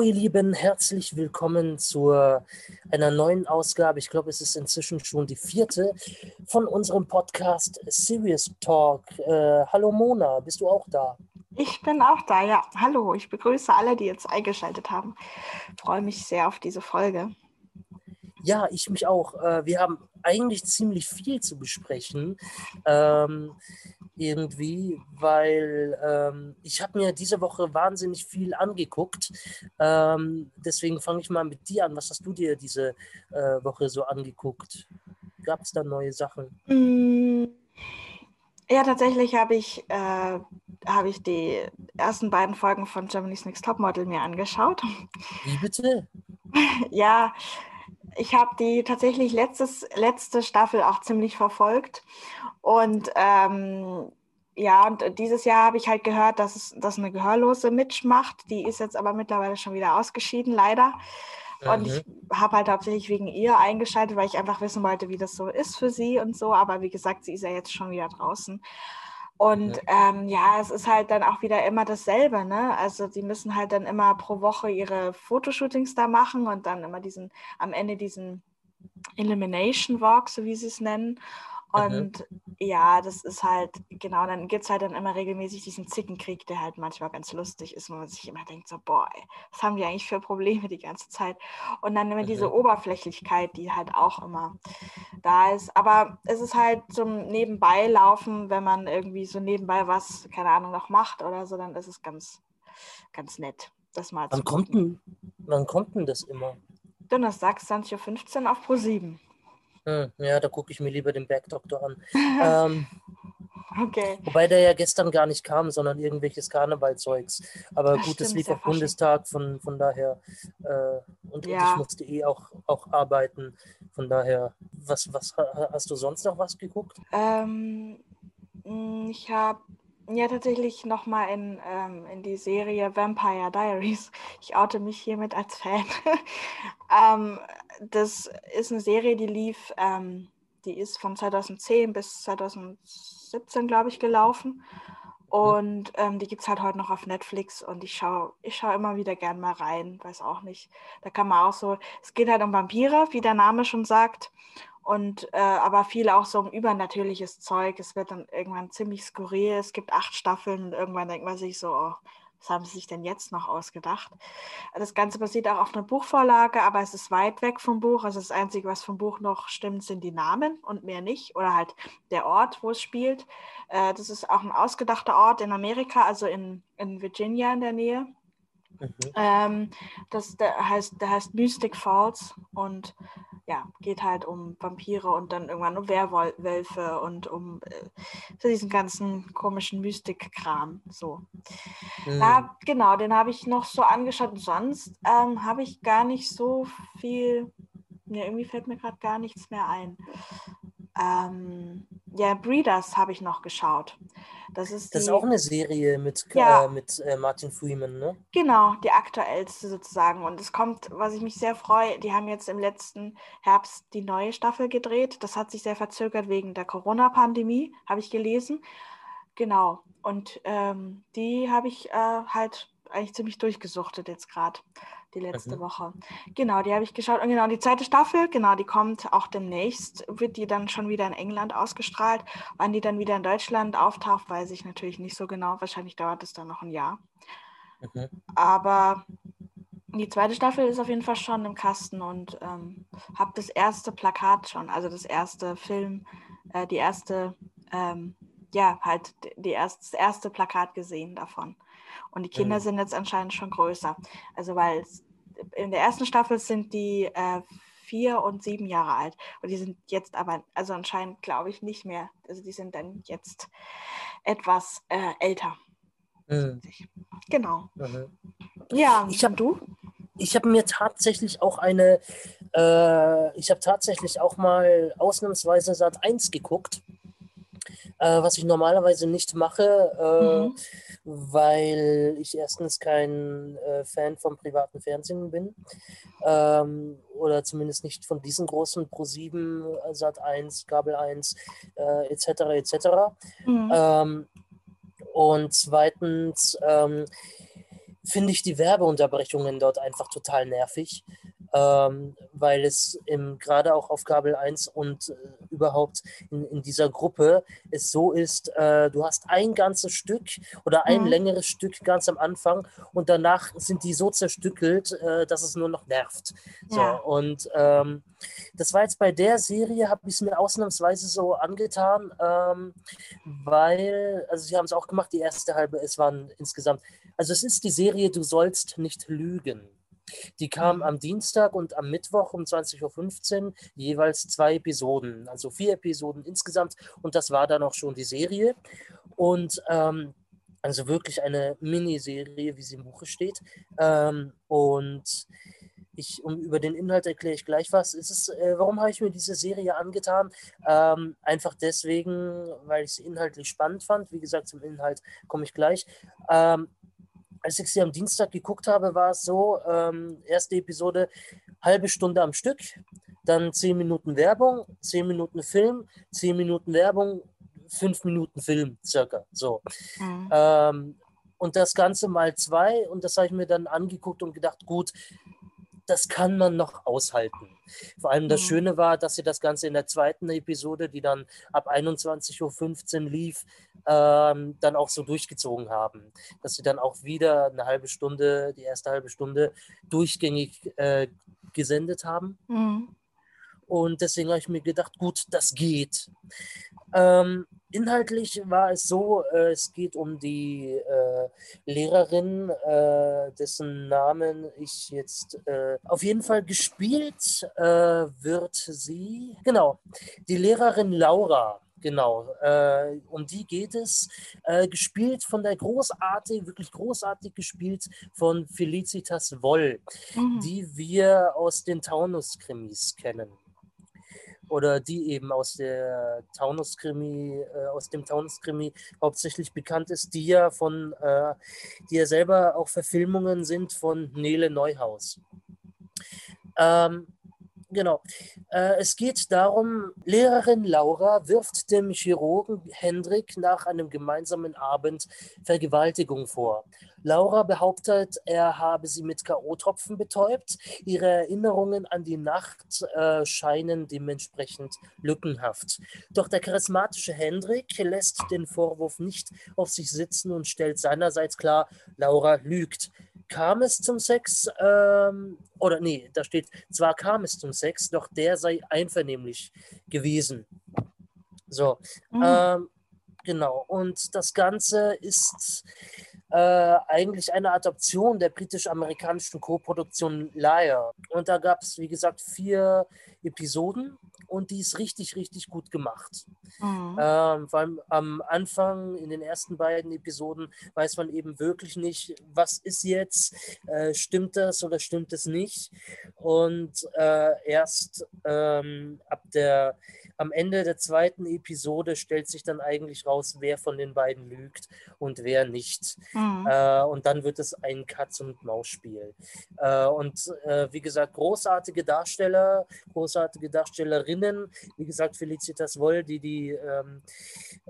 Hallo ihr Lieben, herzlich willkommen zu einer neuen Ausgabe. Ich glaube, es ist inzwischen schon die vierte von unserem Podcast Serious Talk. Äh, hallo Mona, bist du auch da? Ich bin auch da, ja. Hallo, ich begrüße alle, die jetzt eingeschaltet haben. Ich freue mich sehr auf diese Folge. Ja, ich mich auch. Äh, wir haben eigentlich ziemlich viel zu besprechen. Ähm, irgendwie, weil ähm, ich habe mir diese Woche wahnsinnig viel angeguckt. Ähm, deswegen fange ich mal mit dir an. Was hast du dir diese äh, Woche so angeguckt? Gab es da neue Sachen? Mm, ja, tatsächlich habe ich, äh, hab ich die ersten beiden Folgen von Germany's Next Topmodel mir angeschaut. Wie bitte? ja, ich habe die tatsächlich letztes, letzte Staffel auch ziemlich verfolgt. Und ähm, ja, und dieses Jahr habe ich halt gehört, dass es dass eine Gehörlose mitmacht. Die ist jetzt aber mittlerweile schon wieder ausgeschieden, leider. Und mhm. ich habe halt hauptsächlich wegen ihr eingeschaltet, weil ich einfach wissen wollte, wie das so ist für sie und so. Aber wie gesagt, sie ist ja jetzt schon wieder draußen. Und ja. Ähm, ja, es ist halt dann auch wieder immer dasselbe, ne? Also die müssen halt dann immer pro Woche ihre Fotoshootings da machen und dann immer diesen, am Ende diesen Elimination Walk, so wie sie es nennen. Mhm. Und mhm. ja, das ist halt, genau, dann gibt es halt dann immer regelmäßig diesen Zickenkrieg, der halt manchmal ganz lustig ist, wo man sich immer denkt, so, boah, ey, was haben die eigentlich für Probleme die ganze Zeit? Und dann immer mhm. diese Oberflächlichkeit, die halt auch immer da ist. Aber es ist halt zum Nebenbeilaufen, wenn man irgendwie so nebenbei was, keine Ahnung, noch macht oder so, dann ist es ganz, ganz nett, das mal wann zu kommt denn, Wann kommt denn das immer? Donnerstag, 20.15 Uhr auf Pro 7. Hm, ja, da gucke ich mir lieber den Bergdoktor an. ähm, okay. Wobei der ja gestern gar nicht kam, sondern irgendwelches Karnevalzeugs. Aber das gut, es lief auf Bundestag, von, von daher. Äh, und, ja. ich musste eh auch, auch arbeiten. Von daher, was, was hast du sonst noch was geguckt? Ähm, ich habe ja, tatsächlich nochmal in, ähm, in die Serie Vampire Diaries. Ich oute mich hiermit als Fan. ähm, das ist eine Serie, die lief, ähm, die ist von 2010 bis 2017, glaube ich, gelaufen. Und ähm, die gibt es halt heute noch auf Netflix und ich schaue ich schau immer wieder gern mal rein, weiß auch nicht. Da kann man auch so, es geht halt um Vampire, wie der Name schon sagt. Und äh, aber viel auch so um übernatürliches Zeug. Es wird dann irgendwann ziemlich skurril. Es gibt acht Staffeln und irgendwann denkt man sich so, oh, was haben sie sich denn jetzt noch ausgedacht? Das Ganze basiert auch auf einer Buchvorlage, aber es ist weit weg vom Buch. Also das Einzige, was vom Buch noch stimmt, sind die Namen und mehr nicht. Oder halt der Ort, wo es spielt. Äh, das ist auch ein ausgedachter Ort in Amerika, also in, in Virginia in der Nähe. Mhm. Ähm, das der heißt, der heißt Mystic Falls und ja, geht halt um Vampire und dann irgendwann um Werwölfe und um äh, diesen ganzen komischen Mystik-Kram. So. Mhm. Da, genau, den habe ich noch so angeschaut. Sonst ähm, habe ich gar nicht so viel. Ne, irgendwie fällt mir gerade gar nichts mehr ein. Ähm, ja, Breeders habe ich noch geschaut. Das ist, das ist auch eine Serie mit, ja, äh, mit äh, Martin Freeman, ne? Genau, die aktuellste sozusagen. Und es kommt, was ich mich sehr freue, die haben jetzt im letzten Herbst die neue Staffel gedreht. Das hat sich sehr verzögert wegen der Corona-Pandemie, habe ich gelesen. Genau. Und ähm, die habe ich äh, halt eigentlich ziemlich durchgesuchtet jetzt gerade die letzte mhm. Woche. Genau, die habe ich geschaut. Und genau, die zweite Staffel, genau, die kommt auch demnächst, wird die dann schon wieder in England ausgestrahlt. Wann die dann wieder in Deutschland auftaucht, weiß ich natürlich nicht so genau. Wahrscheinlich dauert es dann noch ein Jahr. Mhm. Aber die zweite Staffel ist auf jeden Fall schon im Kasten und ähm, habe das erste Plakat schon, also das erste Film, äh, die erste, ähm, ja, halt die erst, das erste Plakat gesehen davon. Und die Kinder mhm. sind jetzt anscheinend schon größer. Also weil in der ersten Staffel sind die äh, vier und sieben Jahre alt. Und die sind jetzt aber, also anscheinend glaube ich nicht mehr. Also die sind dann jetzt etwas äh, älter. Mhm. Genau. Mhm. Ja, ich habe du? Ich habe mir tatsächlich auch eine, äh, ich habe tatsächlich auch mal ausnahmsweise Sat 1 geguckt, äh, was ich normalerweise nicht mache. Äh, mhm weil ich erstens kein äh, Fan vom privaten Fernsehen bin ähm, oder zumindest nicht von diesen großen Pro7, Sat 1, Gabel 1 äh, etc. etc. Mhm. Ähm, und zweitens, ähm, finde ich die Werbeunterbrechungen dort einfach total nervig, ähm, weil es gerade auch auf Kabel 1 und äh, überhaupt in, in, dieser Gruppe es so ist, äh, du hast ein ganzes Stück oder ein mhm. längeres Stück ganz am Anfang und danach sind die so zerstückelt, äh, dass es nur noch nervt. So, ja. Und ähm, das war jetzt bei der Serie, habe ich es mir ausnahmsweise so angetan, ähm, weil, also sie haben es auch gemacht, die erste halbe, es waren insgesamt, also es ist die Serie Du sollst nicht lügen. Die kam mhm. am Dienstag und am Mittwoch um 20.15 Uhr jeweils zwei Episoden, also vier Episoden insgesamt und das war dann auch schon die Serie. Und ähm, also wirklich eine Miniserie, wie sie im Buche steht. Ähm, und ich, um, über den Inhalt erkläre ich gleich was. Es äh, warum habe ich mir diese Serie angetan? Ähm, einfach deswegen, weil ich sie inhaltlich spannend fand. Wie gesagt, zum Inhalt komme ich gleich. Ähm, als ich sie am Dienstag geguckt habe, war es so, ähm, erste Episode, halbe Stunde am Stück, dann zehn Minuten Werbung, zehn Minuten Film, zehn Minuten Werbung, fünf Minuten Film circa. So. Mhm. Ähm, und das Ganze mal zwei und das habe ich mir dann angeguckt und gedacht, gut, das kann man noch aushalten. Vor allem das mhm. Schöne war, dass sie das Ganze in der zweiten Episode, die dann ab 21.15 Uhr lief, ähm, dann auch so durchgezogen haben. Dass sie dann auch wieder eine halbe Stunde, die erste halbe Stunde durchgängig äh, gesendet haben. Mhm. Und deswegen habe ich mir gedacht, gut, das geht. Ähm, inhaltlich war es so, äh, es geht um die äh, Lehrerin, äh, dessen Namen ich jetzt äh, auf jeden Fall gespielt äh, wird sie. Genau, die Lehrerin Laura. Genau, äh, um die geht es. Äh, gespielt von der großartig, wirklich großartig gespielt von Felicitas Woll, mhm. die wir aus den Taunus-Krimis kennen oder die eben aus der Taunus-Krimi, äh, aus dem Taunus-Krimi hauptsächlich bekannt ist, die ja von, äh, die ja selber auch Verfilmungen sind von Nele Neuhaus. Ähm, Genau. Äh, es geht darum, Lehrerin Laura wirft dem Chirurgen Hendrik nach einem gemeinsamen Abend Vergewaltigung vor. Laura behauptet, er habe sie mit K.O.-Tropfen betäubt. Ihre Erinnerungen an die Nacht äh, scheinen dementsprechend lückenhaft. Doch der charismatische Hendrik lässt den Vorwurf nicht auf sich sitzen und stellt seinerseits klar, Laura lügt kam es zum Sex, ähm, oder nee, da steht, zwar kam es zum Sex, doch der sei einvernehmlich gewesen. So, mhm. ähm, genau. Und das Ganze ist äh, eigentlich eine Adaption der britisch-amerikanischen Co-Produktion Liar. Und da gab es, wie gesagt, vier Episoden und die ist richtig, richtig gut gemacht. Mhm. Ähm, weil am Anfang, in den ersten beiden Episoden, weiß man eben wirklich nicht, was ist jetzt, äh, stimmt das oder stimmt es nicht. Und äh, erst ähm, ab der am Ende der zweiten Episode stellt sich dann eigentlich raus, wer von den beiden lügt und wer nicht. Mhm. Äh, und dann wird es ein Katz- und Maus-Spiel. Äh, und äh, wie gesagt, großartige Darsteller, großartige Darstellerinnen. Wie gesagt, Felicitas Woll, die die ähm,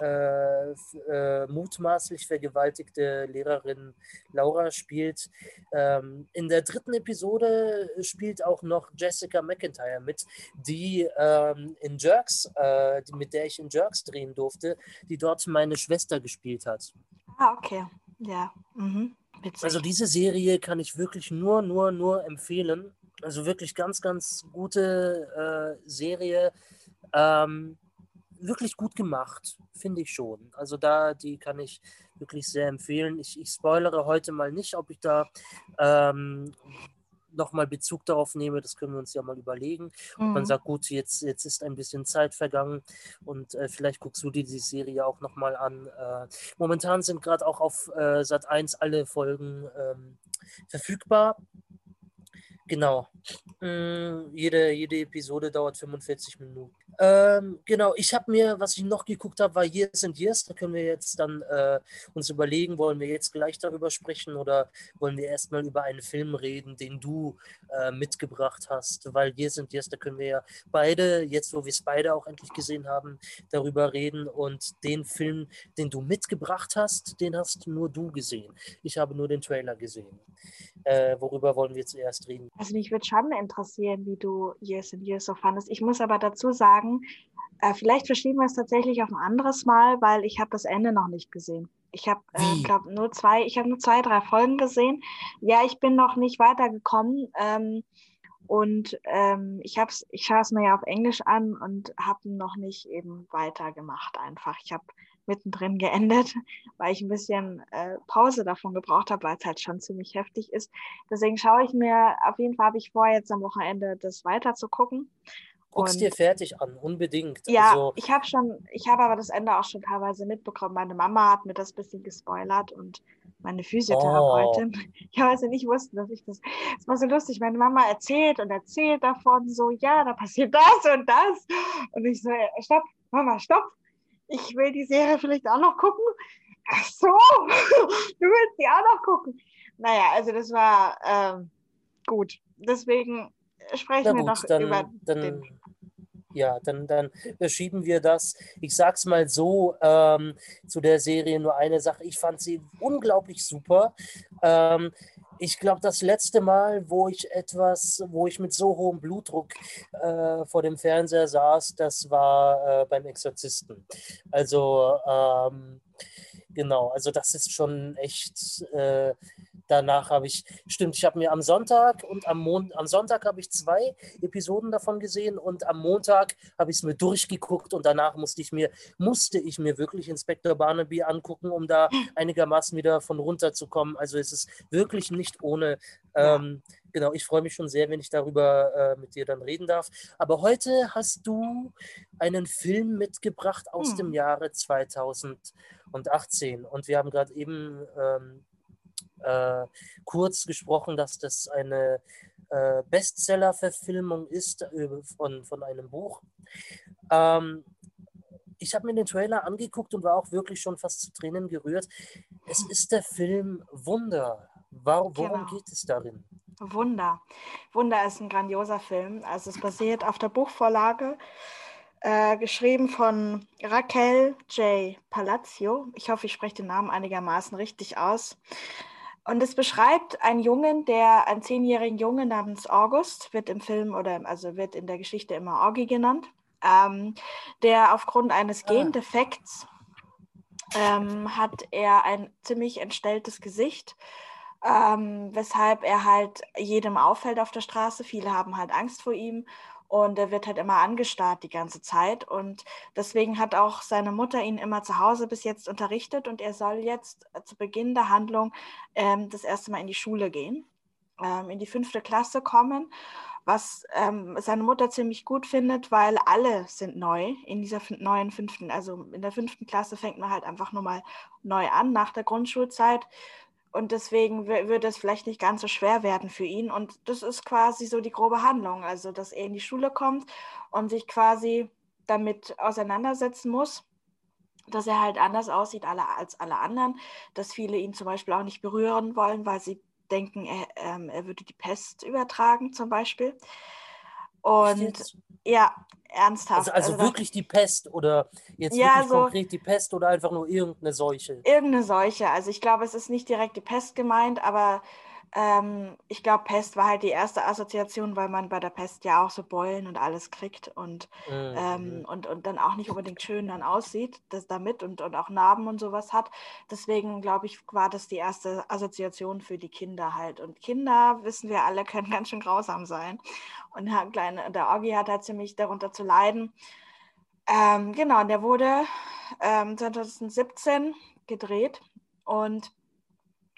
äh, äh, mutmaßlich vergewaltigte Lehrerin Laura spielt. Ähm, in der dritten Episode spielt auch noch Jessica McIntyre mit, die ähm, in Jerks äh, die, mit der ich in Jerks drehen durfte, die dort meine Schwester gespielt hat. Ah, okay. Ja. Mhm. Also diese Serie kann ich wirklich nur, nur, nur empfehlen. Also wirklich ganz, ganz gute äh, Serie. Ähm, wirklich gut gemacht, finde ich schon. Also da, die kann ich wirklich sehr empfehlen. Ich, ich spoilere heute mal nicht, ob ich da ähm, nochmal Bezug darauf nehme, das können wir uns ja mal überlegen. Mhm. Man sagt, gut, jetzt, jetzt ist ein bisschen Zeit vergangen und äh, vielleicht guckst du dir die Serie auch nochmal an. Äh, momentan sind gerade auch auf äh, Sat 1 alle Folgen ähm, verfügbar. Genau. Mm, jede, jede Episode dauert 45 Minuten. Ähm, genau, ich habe mir, was ich noch geguckt habe, war Years and Years. Da können wir jetzt dann äh, uns überlegen, wollen wir jetzt gleich darüber sprechen oder wollen wir erstmal über einen Film reden, den du äh, mitgebracht hast? Weil Years and Years, da können wir ja beide, jetzt wo wir es beide auch endlich gesehen haben, darüber reden. Und den Film, den du mitgebracht hast, den hast nur du gesehen. Ich habe nur den Trailer gesehen. Äh, worüber wollen wir zuerst reden? Also mich würde schon interessieren, wie du Years and Years so fandest. Ich muss aber dazu sagen, äh, vielleicht verschieben wir es tatsächlich auf ein anderes Mal, weil ich habe das Ende noch nicht gesehen. Ich habe, äh, glaube nur zwei, ich habe nur zwei, drei Folgen gesehen. Ja, ich bin noch nicht weitergekommen. Ähm, und ähm, ich hab's, ich schaue es mir ja auf Englisch an und habe noch nicht eben weitergemacht einfach. Ich habe mittendrin geendet, weil ich ein bisschen äh, Pause davon gebraucht habe, weil es halt schon ziemlich heftig ist. Deswegen schaue ich mir, auf jeden Fall habe ich vor, jetzt am Wochenende das weiter zu gucken. Guck's dir fertig an, unbedingt. Ja, also, ich habe schon, ich habe aber das Ende auch schon teilweise mitbekommen. Meine Mama hat mir das ein bisschen gespoilert und meine Physiotherapeutin. Oh. Ja, weil sie nicht wussten, dass ich das. Es war so lustig. Meine Mama erzählt und erzählt davon, so, ja, da passiert das und das. Und ich so, stopp, Mama, stopp ich will die Serie vielleicht auch noch gucken. Ach so, du willst die auch noch gucken. Naja, also das war ähm, gut. Deswegen sprechen gut, wir noch dann, über dann, den. Ja, dann, dann schieben wir das. Ich sag's mal so ähm, zu der Serie nur eine Sache. Ich fand sie unglaublich super. Ähm, ich glaube, das letzte Mal, wo ich etwas, wo ich mit so hohem Blutdruck äh, vor dem Fernseher saß, das war äh, beim Exorzisten. Also ähm, genau, also das ist schon echt äh, danach habe ich, stimmt, ich habe mir am Sonntag und am Montag, am Sonntag habe ich zwei Episoden davon gesehen und am Montag habe ich es mir durchgeguckt und danach musste ich mir, musste ich mir wirklich Inspektor Barnaby angucken, um da einigermaßen wieder von runterzukommen. Also es ist wirklich nicht ohne. Ähm, genau, ich freue mich schon sehr, wenn ich darüber äh, mit dir dann reden darf. Aber heute hast du einen Film mitgebracht aus hm. dem Jahre 2018 und wir haben gerade eben ähm, äh, kurz gesprochen, dass das eine äh, Bestseller-Verfilmung ist äh, von, von einem Buch. Ähm, ich habe mir den Trailer angeguckt und war auch wirklich schon fast zu Tränen gerührt. Es ist der Film Wunder. Worum genau. geht es darin? Wunder. Wunder ist ein grandioser Film. Also es basiert auf der Buchvorlage, äh, geschrieben von Raquel J. Palazzo. Ich hoffe, ich spreche den Namen einigermaßen richtig aus. Und es beschreibt einen Jungen, der, einen zehnjährigen Jungen namens August, wird im Film oder also wird in der Geschichte immer Augie genannt, ähm, der aufgrund eines ah. Gendefekts ähm, hat er ein ziemlich entstelltes Gesicht, ähm, weshalb er halt jedem auffällt auf der Straße. Viele haben halt Angst vor ihm und er wird halt immer angestarrt die ganze Zeit. Und deswegen hat auch seine Mutter ihn immer zu Hause bis jetzt unterrichtet und er soll jetzt zu Beginn der Handlung ähm, das erste Mal in die Schule gehen, ähm, in die fünfte Klasse kommen, was ähm, seine Mutter ziemlich gut findet, weil alle sind neu in dieser neuen fünften, also in der fünften Klasse fängt man halt einfach nur mal neu an nach der Grundschulzeit. Und deswegen würde es vielleicht nicht ganz so schwer werden für ihn. Und das ist quasi so die grobe Handlung. Also, dass er in die Schule kommt und sich quasi damit auseinandersetzen muss, dass er halt anders aussieht als alle anderen, dass viele ihn zum Beispiel auch nicht berühren wollen, weil sie denken, er, ähm, er würde die Pest übertragen zum Beispiel. Und ja, ernsthaft. Also, also, also wirklich die Pest oder jetzt ja, wirklich so, konkret die Pest oder einfach nur irgendeine Seuche? Irgendeine Seuche. Also ich glaube, es ist nicht direkt die Pest gemeint, aber ähm, ich glaube, Pest war halt die erste Assoziation, weil man bei der Pest ja auch so Beulen und alles kriegt und, mhm. ähm, und, und dann auch nicht unbedingt schön dann aussieht, das damit und, und auch Narben und sowas hat. Deswegen glaube ich, war das die erste Assoziation für die Kinder halt. Und Kinder, wissen wir alle, können ganz schön grausam sein. Und der, kleine, der Oggi hat halt ziemlich darunter zu leiden. Ähm, genau, der wurde 2017 ähm, gedreht und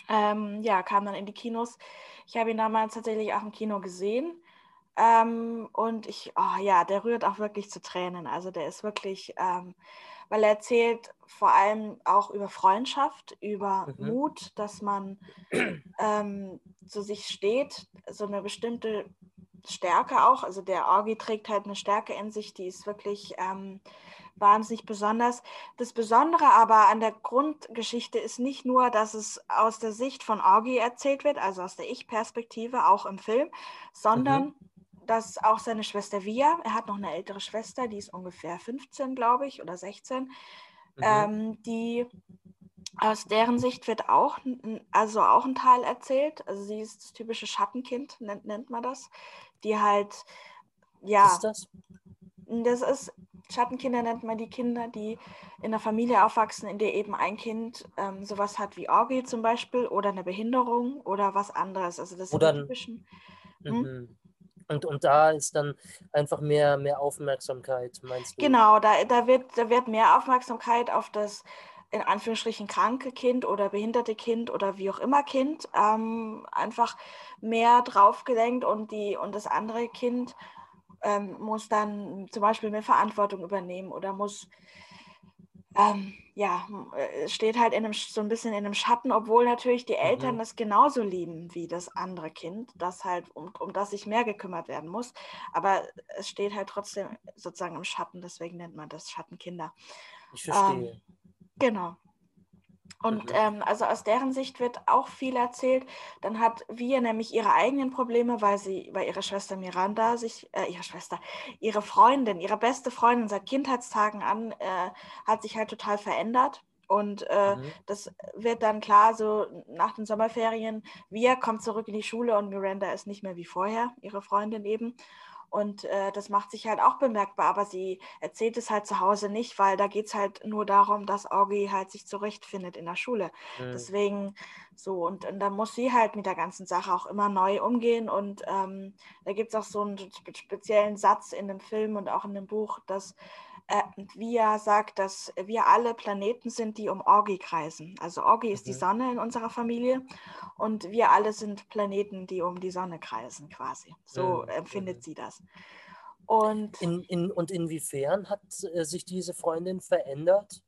ähm, ja, kam dann in die Kinos. Ich habe ihn damals tatsächlich auch im Kino gesehen. Ähm, und ich, oh ja, der rührt auch wirklich zu Tränen. Also der ist wirklich, ähm, weil er erzählt vor allem auch über Freundschaft, über mhm. Mut, dass man ähm, zu sich steht, so eine bestimmte Stärke auch. Also der Orgi trägt halt eine Stärke in sich, die ist wirklich ähm, wahnsinnig besonders. Das Besondere aber an der Grundgeschichte ist nicht nur, dass es aus der Sicht von Orgi erzählt wird, also aus der Ich-Perspektive, auch im Film, sondern mhm. dass auch seine Schwester Via, er hat noch eine ältere Schwester, die ist ungefähr 15, glaube ich, oder 16, mhm. ähm, die aus deren Sicht wird auch, also auch ein Teil erzählt. Also sie ist das typische Schattenkind, nennt, nennt man das. Die halt, ja. Was ist das? Das ist, Schattenkinder nennt man die Kinder, die in einer Familie aufwachsen, in der eben ein Kind ähm, sowas hat wie Orgie zum Beispiel oder eine Behinderung oder was anderes. Also das oder sind typischen. Hm? Mhm. Und, und da ist dann einfach mehr, mehr Aufmerksamkeit, meinst du? Genau, da, da, wird, da wird mehr Aufmerksamkeit auf das in Anführungsstrichen kranke Kind oder behinderte Kind oder wie auch immer Kind ähm, einfach mehr draufgelenkt und, die, und das andere Kind ähm, muss dann zum Beispiel mehr Verantwortung übernehmen oder muss, ähm, ja, äh, steht halt in einem, so ein bisschen in einem Schatten, obwohl natürlich die Eltern mhm. das genauso lieben wie das andere Kind, das halt, um, um das sich mehr gekümmert werden muss. Aber es steht halt trotzdem sozusagen im Schatten, deswegen nennt man das Schattenkinder. Ich verstehe. Ähm, Genau. Und mhm. ähm, also aus deren Sicht wird auch viel erzählt. Dann hat Wir nämlich ihre eigenen Probleme, weil sie, weil ihre Schwester Miranda sich, äh, ihre Schwester, ihre Freundin, ihre beste Freundin seit Kindheitstagen an, äh, hat sich halt total verändert. Und äh, mhm. das wird dann klar, so nach den Sommerferien, Wir kommt zurück in die Schule und Miranda ist nicht mehr wie vorher, ihre Freundin eben. Und äh, das macht sich halt auch bemerkbar, aber sie erzählt es halt zu Hause nicht, weil da geht es halt nur darum, dass Augie halt sich zurechtfindet in der Schule. Mhm. Deswegen so, und, und dann muss sie halt mit der ganzen Sache auch immer neu umgehen. Und ähm, da gibt es auch so einen speziellen Satz in dem Film und auch in dem Buch, dass äh, Via sagt, dass wir alle Planeten sind, die um Orgi kreisen. Also Orgi mhm. ist die mhm. Sonne in unserer Familie und wir alle sind Planeten, die um die Sonne kreisen quasi. So mhm. empfindet mhm. sie das. Und, in, in, und inwiefern hat äh, sich diese Freundin verändert?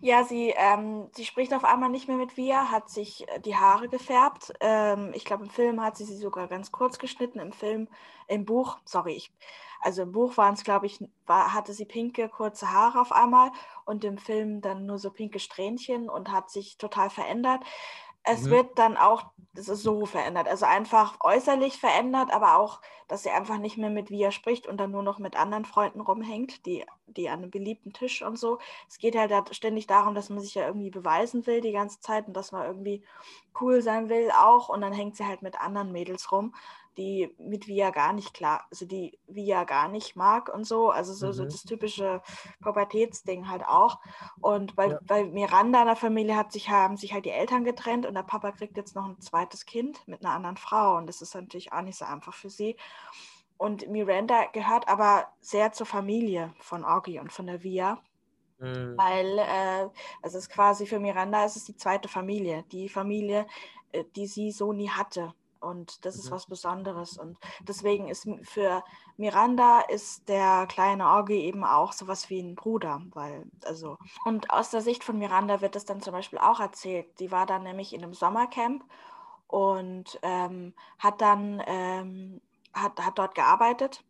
Ja, sie, ähm, sie spricht auf einmal nicht mehr mit Via, hat sich äh, die Haare gefärbt. Ähm, ich glaube, im Film hat sie sie sogar ganz kurz geschnitten. Im Film, im Buch, sorry, ich, also im Buch waren es, glaube ich, war, hatte sie pinke, kurze Haare auf einmal und im Film dann nur so pinke Strähnchen und hat sich total verändert. Es mhm. wird dann auch so verändert, also einfach äußerlich verändert, aber auch, dass sie einfach nicht mehr mit Via spricht und dann nur noch mit anderen Freunden rumhängt, die, die an einem beliebten Tisch und so. Es geht halt ständig darum, dass man sich ja irgendwie beweisen will die ganze Zeit und dass man irgendwie cool sein will auch und dann hängt sie halt mit anderen Mädels rum die mit Via gar nicht klar, also die Via gar nicht mag und so, also so, mhm. so das typische Pubertätsding halt auch. Und bei, ja. bei Miranda in der Familie hat sich, haben sich halt die Eltern getrennt und der Papa kriegt jetzt noch ein zweites Kind mit einer anderen Frau und das ist natürlich auch nicht so einfach für sie. Und Miranda gehört aber sehr zur Familie von Augie und von der Via. Mhm. Weil äh, es ist quasi für Miranda es ist die zweite Familie, die Familie, äh, die sie so nie hatte. Und das ist mhm. was Besonderes. Und deswegen ist für Miranda ist der kleine Orgi eben auch sowas wie ein Bruder, weil, also, und aus der Sicht von Miranda wird das dann zum Beispiel auch erzählt. Sie war dann nämlich in einem Sommercamp und ähm, hat dann ähm, hat, hat dort gearbeitet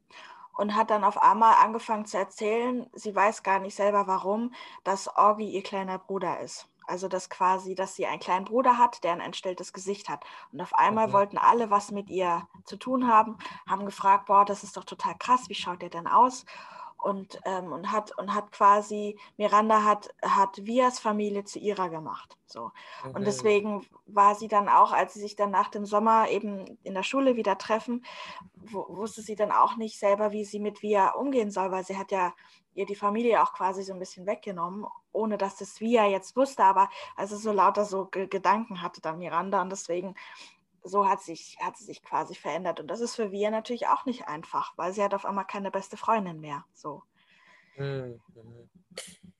und hat dann auf einmal angefangen zu erzählen, sie weiß gar nicht selber warum, dass Orgi ihr kleiner Bruder ist. Also dass quasi, dass sie einen kleinen Bruder hat, der ein entstelltes Gesicht hat. Und auf einmal okay. wollten alle was mit ihr zu tun haben, haben gefragt, boah, das ist doch total krass, wie schaut der denn aus? Und, ähm, und, hat, und hat quasi, Miranda hat, hat Vias Familie zu ihrer gemacht. So. Okay. Und deswegen war sie dann auch, als sie sich dann nach dem Sommer eben in der Schule wieder treffen, wusste sie dann auch nicht selber, wie sie mit Via umgehen soll, weil sie hat ja ihr die Familie auch quasi so ein bisschen weggenommen, ohne dass das Via jetzt wusste, aber also so lauter so Gedanken hatte dann Miranda und deswegen so hat sich, hat sie sich quasi verändert. Und das ist für Via natürlich auch nicht einfach, weil sie hat auf einmal keine beste Freundin mehr. So. Mhm.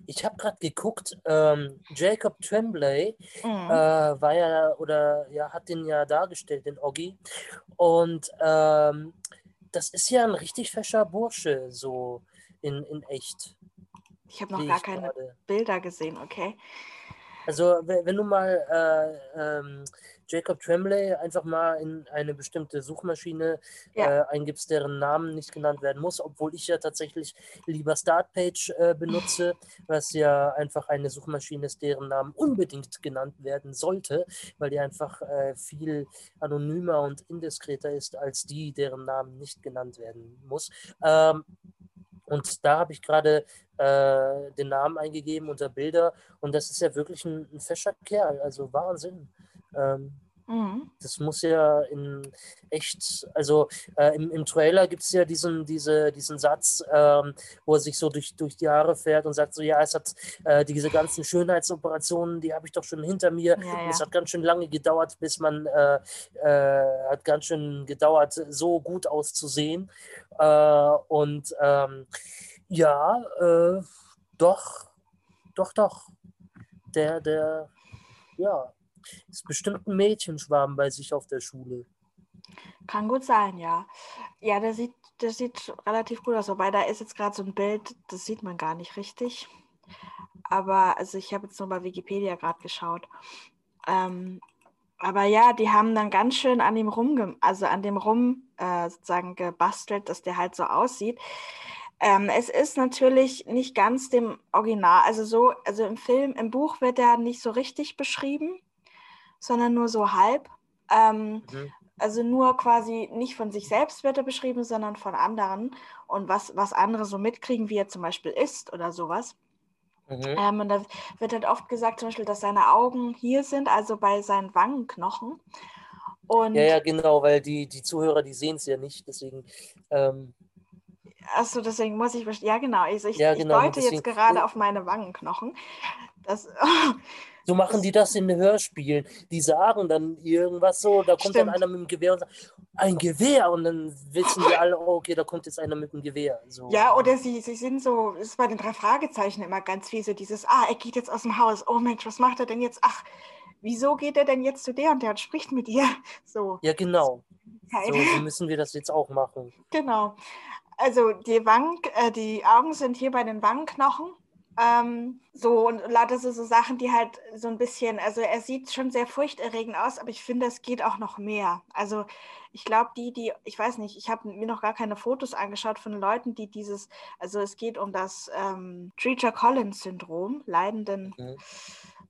Ich habe gerade geguckt, ähm, Jacob Tremblay mhm. äh, war ja oder ja hat den ja dargestellt, den Oggi. Und ähm, das ist ja ein richtig fescher Bursche, so in, in echt. Ich habe noch gar keine grade. Bilder gesehen, okay. Also wenn du mal äh, ähm, Jacob Tremblay einfach mal in eine bestimmte Suchmaschine ja. äh, eingibst, deren Namen nicht genannt werden muss, obwohl ich ja tatsächlich lieber Startpage äh, benutze, was ja einfach eine Suchmaschine ist, deren Namen unbedingt genannt werden sollte, weil die einfach äh, viel anonymer und indiskreter ist als die, deren Namen nicht genannt werden muss. Ähm, und da habe ich gerade äh, den Namen eingegeben unter Bilder und das ist ja wirklich ein, ein fescher Kerl, also Wahnsinn. Ähm, mhm. Das muss ja in echt, also äh, im, im Trailer gibt es ja diesen, diese, diesen Satz, ähm, wo er sich so durch, durch die Haare fährt und sagt so, ja, es hat äh, diese ganzen Schönheitsoperationen, die habe ich doch schon hinter mir. Ja, ja. Es hat ganz schön lange gedauert, bis man, äh, äh hat ganz schön gedauert, so gut auszusehen. Äh, und ähm, ja, äh, doch, doch, doch. Der, der, ja, ist bestimmt ein Mädchenschwarm bei sich auf der Schule. Kann gut sein, ja. Ja, der sieht, der sieht relativ gut aus, wobei da ist jetzt gerade so ein Bild, das sieht man gar nicht richtig. Aber also ich habe jetzt nur bei Wikipedia gerade geschaut. Ähm, aber ja, die haben dann ganz schön an dem rum, also an dem rum äh, sozusagen gebastelt, dass der halt so aussieht. Ähm, es ist natürlich nicht ganz dem Original, also so, also im Film, im Buch wird er nicht so richtig beschrieben sondern nur so halb. Ähm, mhm. Also nur quasi nicht von sich selbst wird er beschrieben, sondern von anderen und was, was andere so mitkriegen, wie er zum Beispiel ist oder sowas. Mhm. Ähm, und da wird halt oft gesagt, zum Beispiel, dass seine Augen hier sind, also bei seinen Wangenknochen. Und ja, ja, genau, weil die, die Zuhörer, die sehen es ja nicht, deswegen. Ähm Achso, deswegen muss ich. Ja, genau. Also ich, ja, genau. ich deute deswegen, jetzt gerade auf meine Wangenknochen. Das, So machen die das in den Hörspielen. Die sagen dann irgendwas so, da kommt Stimmt. dann einer mit dem Gewehr und sagt, ein Gewehr. Und dann wissen wir alle, oh, okay, da kommt jetzt einer mit dem Gewehr. So. Ja, oder sie, sie sind so, das ist bei den drei Fragezeichen immer ganz viel so dieses, ah, er geht jetzt aus dem Haus. Oh Mensch, was macht er denn jetzt? Ach, wieso geht er denn jetzt zu der und der und spricht mit ihr? So. Ja, genau. So, so müssen wir das jetzt auch machen. Genau. Also die Wangen, äh, die Augen sind hier bei den Wangenknochen ähm, so und lauter so, so Sachen, die halt so ein bisschen, also er sieht schon sehr furchterregend aus, aber ich finde, es geht auch noch mehr. Also ich glaube, die, die, ich weiß nicht, ich habe mir noch gar keine Fotos angeschaut von Leuten, die dieses, also es geht um das ähm, Treacher Collins Syndrom, leidenden mhm.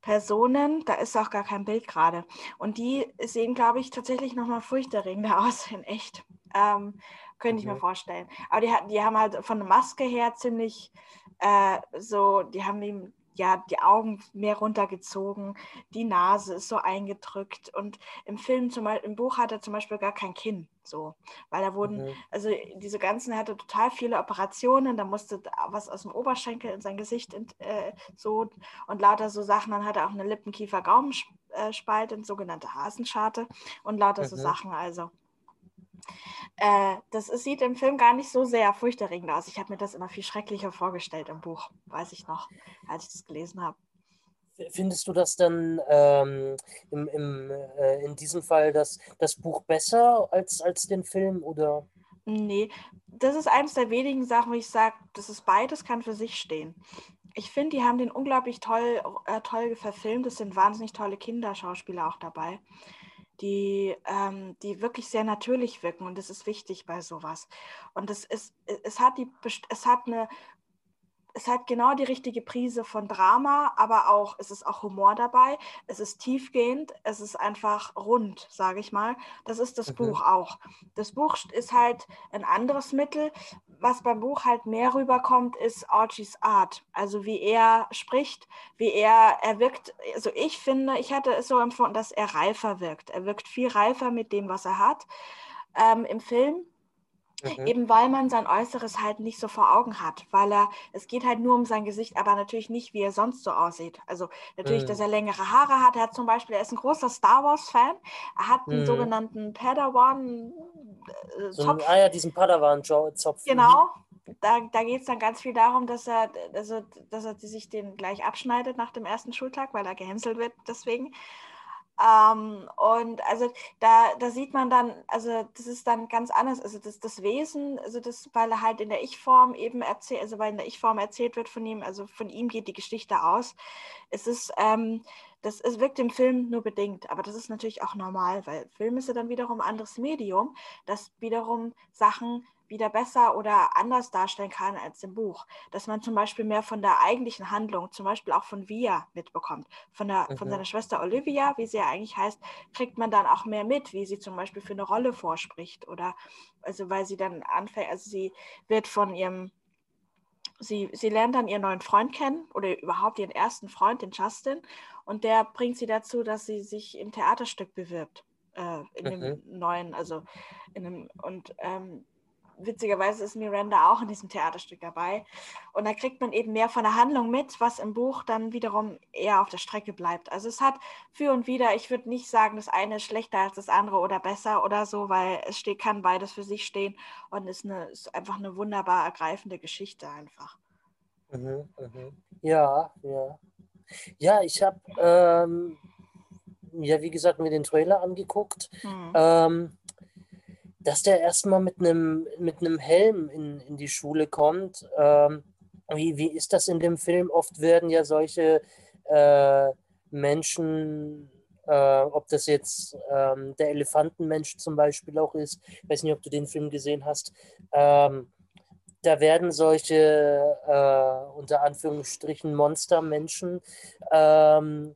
Personen, da ist auch gar kein Bild gerade. Und die sehen, glaube ich, tatsächlich nochmal furchterregender aus in echt. Ähm, könnte ich mir vorstellen. Aber die, die haben halt von der Maske her ziemlich äh, so, die haben ihm ja die Augen mehr runtergezogen, die Nase ist so eingedrückt und im Film zum Beispiel, im Buch hat er zum Beispiel gar kein Kinn, so, weil da wurden, mhm. also diese ganzen, er hatte total viele Operationen, da musste was aus dem Oberschenkel in sein Gesicht äh, so und lauter so Sachen, dann hat er auch eine Lippenkiefer-Gaumenspalte, eine sogenannte Hasenscharte und lauter mhm. so Sachen, also. Äh, das ist, sieht im Film gar nicht so sehr furchterregend aus. Ich habe mir das immer viel schrecklicher vorgestellt im Buch, weiß ich noch, als ich das gelesen habe. Findest du das dann ähm, im, im, äh, in diesem Fall das, das Buch besser als, als den Film oder? Nee, das ist eines der wenigen Sachen, wo ich sage, das ist beides, kann für sich stehen. Ich finde, die haben den unglaublich toll, äh, toll verfilmt. Es sind wahnsinnig tolle Kinderschauspieler auch dabei die, ähm, die wirklich sehr natürlich wirken und das ist wichtig bei sowas. Und es, ist, es, hat, die, es hat eine es hat genau die richtige Prise von Drama, aber auch es ist auch Humor dabei. Es ist tiefgehend, es ist einfach rund, sage ich mal. Das ist das okay. Buch auch. Das Buch ist halt ein anderes Mittel. Was beim Buch halt mehr rüberkommt, ist Archies Art. Also wie er spricht, wie er, er wirkt. Also ich finde, ich hatte es so empfunden, dass er reifer wirkt. Er wirkt viel reifer mit dem, was er hat. Ähm, Im Film Mhm. Eben weil man sein Äußeres halt nicht so vor Augen hat, weil er, es geht halt nur um sein Gesicht, aber natürlich nicht, wie er sonst so aussieht. Also natürlich, mhm. dass er längere Haare hat. Er hat zum Beispiel, er ist ein großer Star Wars-Fan. Er hat einen mhm. sogenannten Padawan. Äh, so ein, ah ja, diesen Padawan-Zopf. Genau. Da, da geht es dann ganz viel darum, dass er, also, dass er sich den gleich abschneidet nach dem ersten Schultag, weil er gehänselt wird deswegen. Ähm, und also da, da sieht man dann, also das ist dann ganz anders, also das, das Wesen, also das, weil er halt in der Ich-Form eben erzählt, also weil in der Ich-Form erzählt wird von ihm, also von ihm geht die Geschichte aus. Es ist, ähm, das es wirkt im Film nur bedingt, aber das ist natürlich auch normal, weil Film ist ja dann wiederum ein anderes Medium, das wiederum Sachen wieder besser oder anders darstellen kann als im Buch. Dass man zum Beispiel mehr von der eigentlichen Handlung, zum Beispiel auch von Via mitbekommt. Von, der, mhm. von seiner Schwester Olivia, wie sie ja eigentlich heißt, kriegt man dann auch mehr mit, wie sie zum Beispiel für eine Rolle vorspricht. Oder also weil sie dann anfängt, also sie wird von ihrem, sie, sie lernt dann ihren neuen Freund kennen oder überhaupt ihren ersten Freund, den Justin. Und der bringt sie dazu, dass sie sich im Theaterstück bewirbt. Äh, in mhm. dem neuen, also in dem, und ähm, witzigerweise ist Miranda auch in diesem Theaterstück dabei. Und da kriegt man eben mehr von der Handlung mit, was im Buch dann wiederum eher auf der Strecke bleibt. Also es hat für und wieder, ich würde nicht sagen, das eine ist schlechter als das andere oder besser oder so, weil es steht, kann beides für sich stehen und ist, eine, ist einfach eine wunderbar ergreifende Geschichte einfach. Mhm, mhm. Ja, ja. Ja, ich habe, ähm, ja, wie gesagt, mir den Trailer angeguckt. Mhm. Ähm, dass der erstmal mit einem mit Helm in, in die Schule kommt. Ähm, wie, wie ist das in dem Film? Oft werden ja solche äh, Menschen, äh, ob das jetzt ähm, der Elefantenmensch zum Beispiel auch ist, ich weiß nicht, ob du den Film gesehen hast, ähm, da werden solche äh, unter Anführungsstrichen Monstermenschen ähm,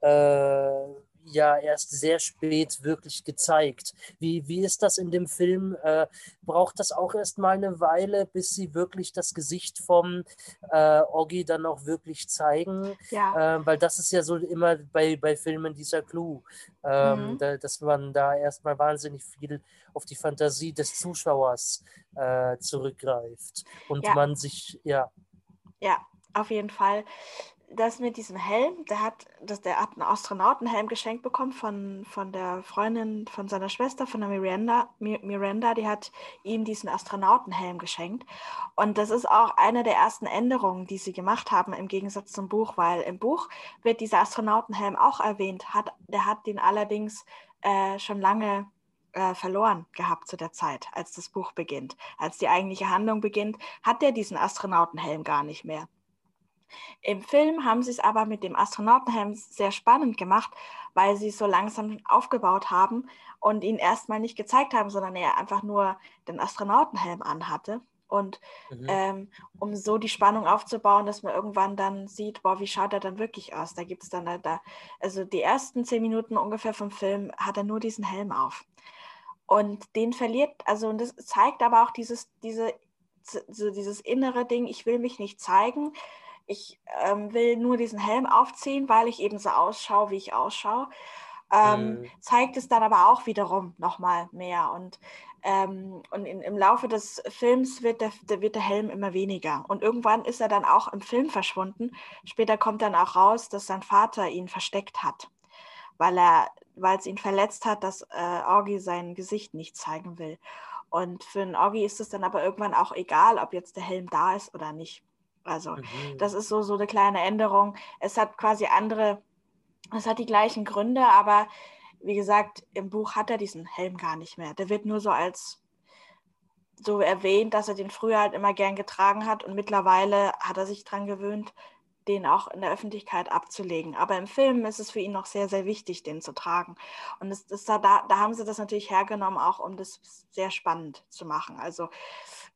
äh, ja erst sehr spät wirklich gezeigt. Wie, wie ist das in dem Film? Äh, braucht das auch erst mal eine Weile, bis sie wirklich das Gesicht vom äh, Oggi dann auch wirklich zeigen? Ja. Äh, weil das ist ja so immer bei, bei Filmen dieser Clou, ähm, mhm. da, dass man da erstmal wahnsinnig viel auf die Fantasie des Zuschauers äh, zurückgreift und ja. man sich, ja. Ja, auf jeden Fall das mit diesem Helm, der hat, das, der hat einen Astronautenhelm geschenkt bekommen von, von der Freundin von seiner Schwester, von der Miranda. Miranda, die hat ihm diesen Astronautenhelm geschenkt. Und das ist auch eine der ersten Änderungen, die sie gemacht haben im Gegensatz zum Buch, weil im Buch wird dieser Astronautenhelm auch erwähnt. Hat, der hat den allerdings äh, schon lange äh, verloren gehabt zu der Zeit, als das Buch beginnt. Als die eigentliche Handlung beginnt, hat er diesen Astronautenhelm gar nicht mehr. Im Film haben sie es aber mit dem Astronautenhelm sehr spannend gemacht, weil sie es so langsam aufgebaut haben und ihn erstmal nicht gezeigt haben, sondern er einfach nur den Astronautenhelm anhatte. Und mhm. ähm, um so die Spannung aufzubauen, dass man irgendwann dann sieht, boah, wie schaut er dann wirklich aus? Da gibt es dann da, also die ersten zehn Minuten ungefähr vom Film hat er nur diesen Helm auf. Und den verliert, also und das zeigt aber auch dieses, diese, so dieses innere Ding, ich will mich nicht zeigen, ich ähm, will nur diesen Helm aufziehen, weil ich eben so ausschaue, wie ich ausschaue. Ähm, mhm. Zeigt es dann aber auch wiederum nochmal mehr. Und, ähm, und in, im Laufe des Films wird der, der, wird der Helm immer weniger. Und irgendwann ist er dann auch im Film verschwunden. Später kommt dann auch raus, dass sein Vater ihn versteckt hat, weil er weil es ihn verletzt hat, dass äh, Orgi sein Gesicht nicht zeigen will. Und für einen Orgi ist es dann aber irgendwann auch egal, ob jetzt der Helm da ist oder nicht. Also mhm. das ist so, so eine kleine Änderung. Es hat quasi andere, es hat die gleichen Gründe, aber wie gesagt, im Buch hat er diesen Helm gar nicht mehr. Der wird nur so als so erwähnt, dass er den früher halt immer gern getragen hat und mittlerweile hat er sich daran gewöhnt, den auch in der Öffentlichkeit abzulegen. Aber im Film ist es für ihn noch sehr, sehr wichtig, den zu tragen. Und es, das, da, da haben sie das natürlich hergenommen, auch um das sehr spannend zu machen. Also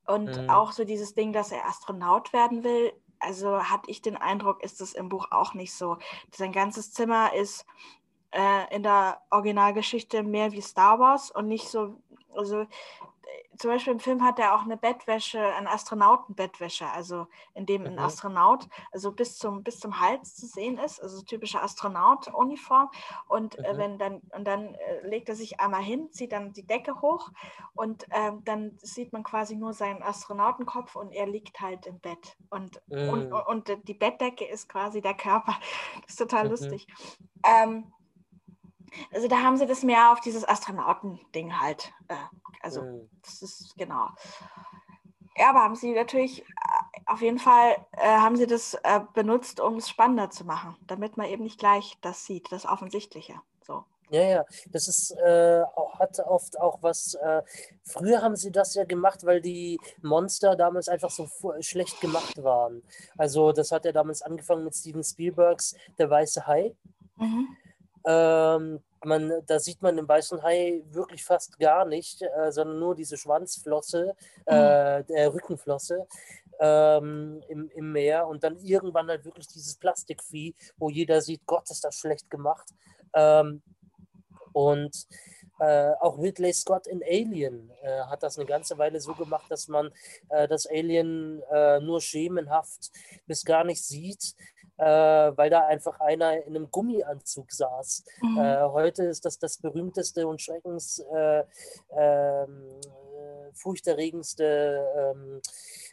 und mhm. auch so dieses Ding, dass er Astronaut werden will, also hatte ich den Eindruck, ist das im Buch auch nicht so. Sein ganzes Zimmer ist äh, in der Originalgeschichte mehr wie Star Wars und nicht so, also zum Beispiel im Film hat er auch eine Bettwäsche, eine Astronautenbettwäsche, also in dem ein mhm. Astronaut, also bis zum, bis zum Hals zu sehen ist, also typische Astronaut-Uniform. Und äh, mhm. wenn dann, und dann äh, legt er sich einmal hin, zieht dann die Decke hoch und äh, dann sieht man quasi nur seinen Astronautenkopf und er liegt halt im Bett. Und, mhm. und, und die Bettdecke ist quasi der Körper. Das ist total lustig. Ähm, also da haben sie das mehr auf dieses Astronautending halt. Äh, also mhm. das ist genau. Ja, aber haben sie natürlich äh, auf jeden Fall äh, haben sie das äh, benutzt, um es spannender zu machen, damit man eben nicht gleich das sieht, das Offensichtliche. So. Ja, ja, das ist, äh, hat oft auch was. Äh, früher haben sie das ja gemacht, weil die Monster damals einfach so schlecht gemacht waren. Also, das hat ja damals angefangen mit Steven Spielbergs Der Weiße Hai. Mhm. Ähm, man, da sieht man den weißen Hai wirklich fast gar nicht, äh, sondern nur diese Schwanzflosse, äh, mhm. der Rückenflosse ähm, im, im Meer und dann irgendwann halt wirklich dieses Plastikvieh, wo jeder sieht, Gott, ist das schlecht gemacht. Ähm, und äh, auch Ridley Scott in Alien äh, hat das eine ganze Weile so gemacht, dass man äh, das Alien äh, nur schemenhaft bis gar nicht sieht, äh, weil da einfach einer in einem Gummianzug saß. Mhm. Äh, heute ist das das berühmteste und schreckens ähm, furchterregendste ähm,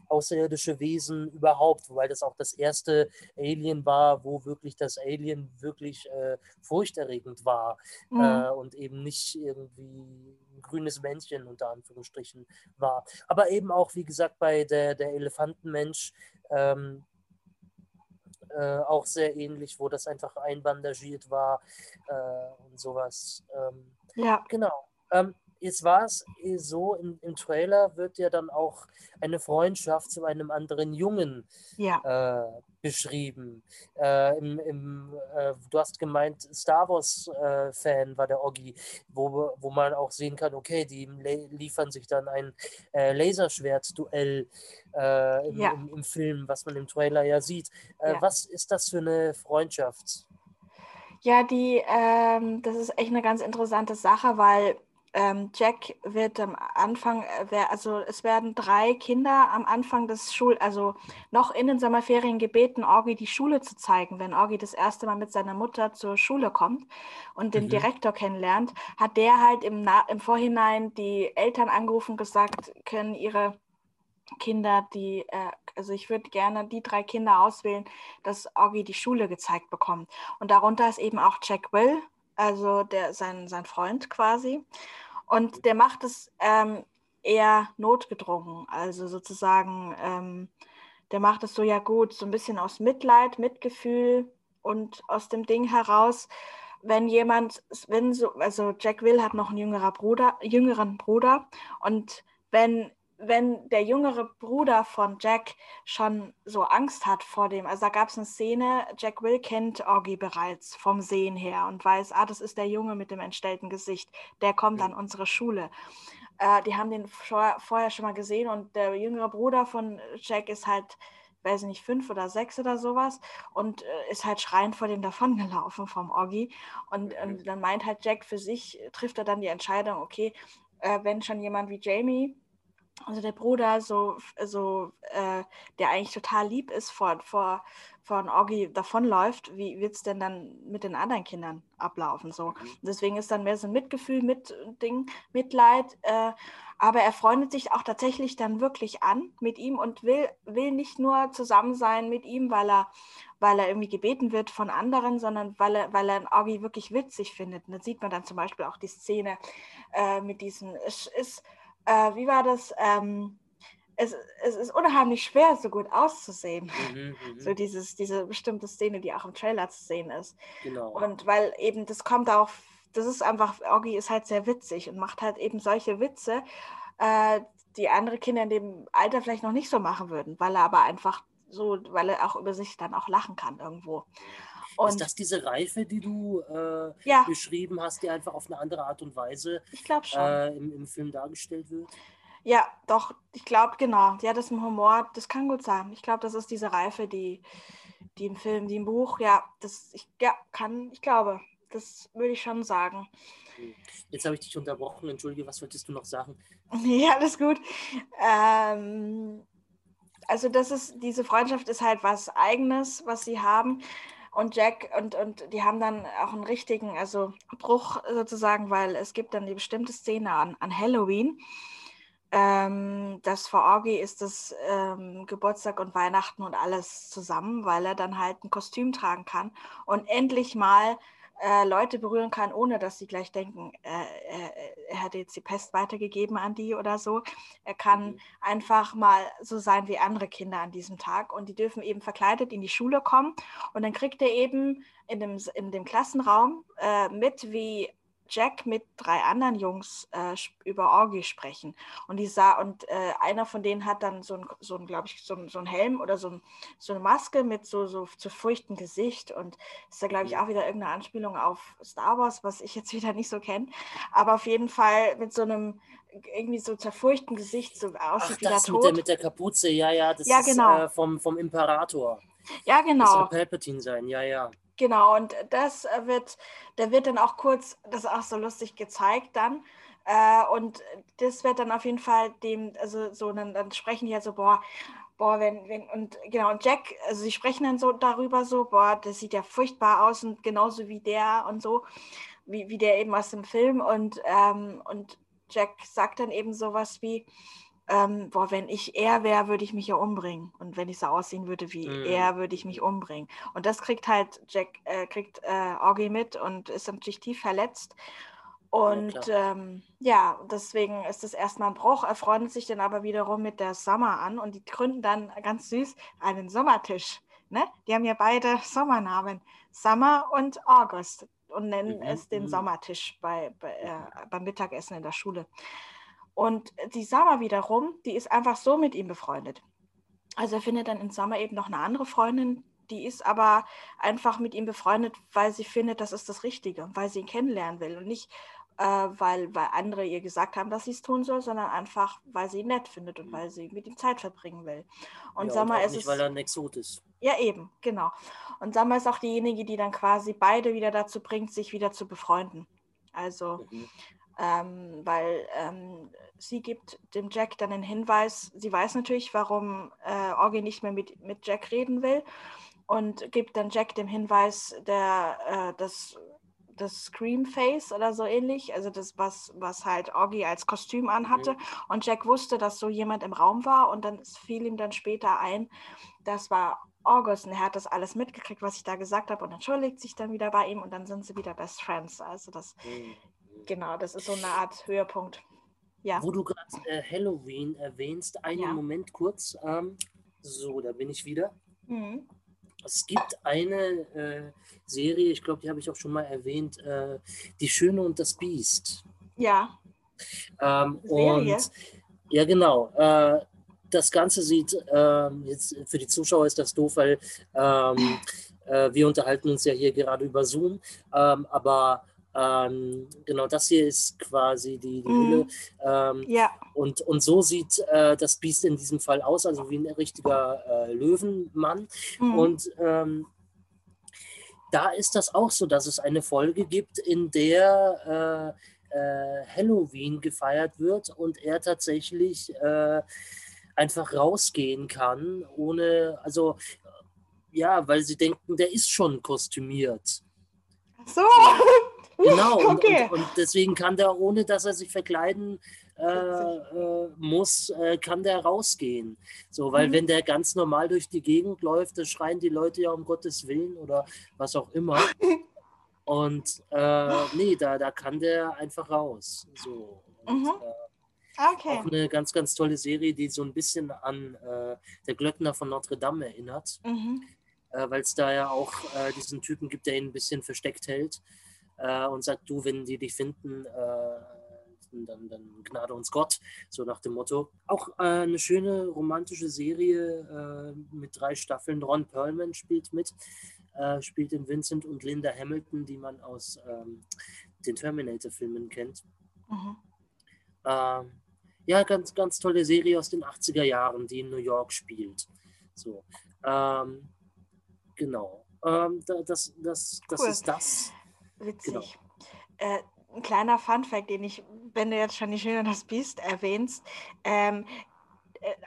außerirdische Wesen überhaupt, weil das auch das erste Alien war, wo wirklich das Alien wirklich äh, furchterregend war mhm. äh, und eben nicht irgendwie ein grünes Männchen unter Anführungsstrichen war. Aber eben auch, wie gesagt, bei der, der Elefantenmensch ähm, äh, auch sehr ähnlich, wo das einfach einbandagiert war äh, und sowas. Ähm, ja. Genau. Ähm, jetzt war es eh so, im, im, Trailer wird ja dann auch eine Freundschaft zu einem anderen Jungen ja. äh, beschrieben. Äh, im, im, äh, du hast gemeint, Star Wars-Fan äh, war der Oggi, wo, wo man auch sehen kann, okay, die liefern sich dann ein äh, Laserschwert-Duell äh, im, ja. im, Film, was man im Trailer ja sieht. Ja. Was ist das für eine Freundschaft? Ja, die, ähm, das ist echt eine ganz interessante Sache, weil ähm, Jack wird am Anfang, äh, also es werden drei Kinder am Anfang des Schul, also noch in den Sommerferien gebeten, Orgi die Schule zu zeigen. Wenn Orgi das erste Mal mit seiner Mutter zur Schule kommt und den mhm. Direktor kennenlernt, hat der halt im, Na im Vorhinein die Eltern angerufen und gesagt, können ihre Kinder, die, äh, also ich würde gerne die drei Kinder auswählen, dass Orgi die Schule gezeigt bekommt. Und darunter ist eben auch Jack Will, also der, sein, sein Freund quasi. Und der macht es ähm, eher notgedrungen. Also sozusagen, ähm, der macht es so ja gut, so ein bisschen aus Mitleid, Mitgefühl und aus dem Ding heraus, wenn jemand, wenn so, also Jack Will hat noch einen jüngerer Bruder, jüngeren Bruder und wenn wenn der jüngere Bruder von Jack schon so Angst hat vor dem, also da gab es eine Szene, Jack Will kennt Oggy bereits vom Sehen her und weiß, ah, das ist der Junge mit dem entstellten Gesicht, der kommt an unsere Schule. Äh, die haben den vorher schon mal gesehen und der jüngere Bruder von Jack ist halt, weiß ich nicht, fünf oder sechs oder sowas und äh, ist halt schreiend vor dem davongelaufen vom Oggy. Und, und dann meint halt Jack für sich, trifft er dann die Entscheidung, okay, äh, wenn schon jemand wie Jamie also der Bruder, so, so äh, der eigentlich total lieb ist, vor, vor, von Orgi davonläuft, wie wird es denn dann mit den anderen Kindern ablaufen? So. Mhm. Deswegen ist dann mehr so ein Mitgefühl, mit Ding, Mitleid. Äh, aber er freundet sich auch tatsächlich dann wirklich an mit ihm und will, will nicht nur zusammen sein mit ihm, weil er, weil er irgendwie gebeten wird von anderen, sondern weil er, weil er Orgi wirklich witzig findet. Und da sieht man dann zum Beispiel auch die Szene äh, mit diesen, es ist äh, wie war das? Ähm, es, es ist unheimlich schwer, so gut auszusehen. Mhm, mhm, so dieses, diese bestimmte Szene, die auch im Trailer zu sehen ist. Genau. Und weil eben das kommt auch, das ist einfach, Oggi ist halt sehr witzig und macht halt eben solche Witze, äh, die andere Kinder in dem Alter vielleicht noch nicht so machen würden, weil er aber einfach so, weil er auch über sich dann auch lachen kann irgendwo. Und ist das diese Reife, die du äh, ja. beschrieben hast, die einfach auf eine andere Art und Weise äh, im, im Film dargestellt wird? Ja, doch, ich glaube, genau. Ja, das im Humor, das kann gut sein. Ich glaube, das ist diese Reife, die, die im Film, die im Buch, ja, das, ich, ja, kann, ich glaube, das würde ich schon sagen. Jetzt habe ich dich unterbrochen, entschuldige, was wolltest du noch sagen? Ja, alles gut. Ähm, also das ist, diese Freundschaft ist halt was Eigenes, was sie haben und Jack und, und die haben dann auch einen richtigen, also Bruch sozusagen, weil es gibt dann die bestimmte Szene an, an Halloween. Ähm, das vor Orgi ist das ähm, Geburtstag und Weihnachten und alles zusammen, weil er dann halt ein Kostüm tragen kann und endlich mal äh, Leute berühren kann, ohne dass sie gleich denken, äh, er, er hat jetzt die Pest weitergegeben an die oder so. Er kann mhm. einfach mal so sein wie andere Kinder an diesem Tag und die dürfen eben verkleidet in die Schule kommen und dann kriegt er eben in dem, in dem Klassenraum äh, mit, wie Jack mit drei anderen Jungs äh, über Orgy sprechen. Und die sah, und äh, einer von denen hat dann so ein, so ein glaube ich, so ein, so ein Helm oder so, ein, so eine Maske mit so, so zu furchtem Gesicht. Und ist da, glaube ich, auch wieder irgendeine Anspielung auf Star Wars, was ich jetzt wieder nicht so kenne. Aber auf jeden Fall mit so einem irgendwie so zerfurchten Gesicht, so aussieht wie das der Tod. Mit der, mit der Kapuze, ja, ja, das ja, genau. ist äh, vom, vom Imperator. Ja, genau. Das soll Palpatine sein, ja, ja. Genau, und das wird, der wird dann auch kurz, das ist auch so lustig gezeigt dann. Äh, und das wird dann auf jeden Fall dem, also so, dann, dann sprechen die halt so, boah, boah, wenn, wenn, und genau, und Jack, also sie sprechen dann so darüber so, boah, das sieht ja furchtbar aus und genauso wie der und so, wie, wie der eben aus dem Film. Und, ähm, und Jack sagt dann eben sowas wie, ähm, boah, wenn ich er wäre, würde ich mich ja umbringen. Und wenn ich so aussehen würde wie mm. er, würde ich mich umbringen. Und das kriegt halt Jack, äh, kriegt äh, Augie mit und ist natürlich tief verletzt. Und ja, ähm, ja, deswegen ist es erstmal ein Bruch. Er freundet sich dann aber wiederum mit der Summer an und die gründen dann ganz süß einen Sommertisch. Ne? Die haben ja beide Sommernamen, Summer und August, und nennen mhm. es den mhm. Sommertisch bei, bei äh, beim Mittagessen in der Schule. Und die Summer wiederum, die ist einfach so mit ihm befreundet. Also er findet dann in Summer eben noch eine andere Freundin, die ist aber einfach mit ihm befreundet, weil sie findet, das ist das Richtige, weil sie ihn kennenlernen will und nicht, äh, weil, weil andere ihr gesagt haben, dass sie es tun soll, sondern einfach, weil sie ihn nett findet und weil sie mit ihm Zeit verbringen will. Und ja, Summer und ist nicht, weil er ein Exot ist. Ja, eben, genau. Und Summer ist auch diejenige, die dann quasi beide wieder dazu bringt, sich wieder zu befreunden. Also mhm ähm, weil ähm, sie gibt dem Jack dann den Hinweis, sie weiß natürlich, warum äh, Orgy nicht mehr mit, mit Jack reden will und gibt dann Jack den Hinweis, der äh, das, das Scream Face oder so ähnlich, also das, was, was halt Orgy als Kostüm anhatte. Mhm. Und Jack wusste, dass so jemand im Raum war und dann fiel ihm dann später ein, das war August und er hat das alles mitgekriegt, was ich da gesagt habe und entschuldigt sich dann wieder bei ihm und dann sind sie wieder Best Friends. Also das mhm. Genau, das ist so eine Art Höhepunkt. Ja. Wo du gerade äh, Halloween erwähnst, einen ja. Moment kurz. Ähm, so, da bin ich wieder. Mhm. Es gibt eine äh, Serie, ich glaube, die habe ich auch schon mal erwähnt, äh, Die Schöne und das Biest. Ja. Ähm, Serie? Und ja, genau. Äh, das Ganze sieht, ähm, jetzt für die Zuschauer ist das doof, weil ähm, äh, wir unterhalten uns ja hier gerade über Zoom, ähm, aber ähm, genau, das hier ist quasi die, die mm. Hülle. Ähm, ja. Und, und so sieht äh, das Biest in diesem Fall aus, also wie ein richtiger äh, Löwenmann. Mm. Und ähm, da ist das auch so, dass es eine Folge gibt, in der äh, äh Halloween gefeiert wird und er tatsächlich äh, einfach rausgehen kann, ohne, also ja, weil sie denken, der ist schon kostümiert. So. Genau, okay. und, und, deswegen kann der, ohne dass er sich verkleiden äh, äh, muss, äh, kann der rausgehen. So, weil mhm. wenn der ganz normal durch die Gegend läuft, dann schreien die Leute ja um Gottes Willen oder was auch immer. Und äh, nee, da, da kann der einfach raus. So. Und, mhm. Äh, okay. Auch eine ganz, ganz tolle Serie, die so ein bisschen an äh, der Glöckner von Notre Dame erinnert. Mhm. Weil es da ja auch diesen Typen gibt, der ihn ein bisschen versteckt hält äh, und sagt, du, wenn die dich finden, äh, dann, dann Gnade uns Gott, so nach dem Motto. Auch äh, eine schöne romantische Serie äh, mit drei Staffeln. Ron Perlman spielt mit, äh, spielt in Vincent und Linda Hamilton, die man aus ähm, den Terminator-Filmen kennt. Mhm. Ähm, ja, ganz, ganz tolle Serie aus den 80er Jahren, die in New York spielt. So, ähm, genau. Ähm, das, das, das cool. ist das. Witzig. Genau. Äh, ein kleiner Funfact, den ich, wenn du jetzt schon die Schöne das Biest erwähnst, ähm, äh,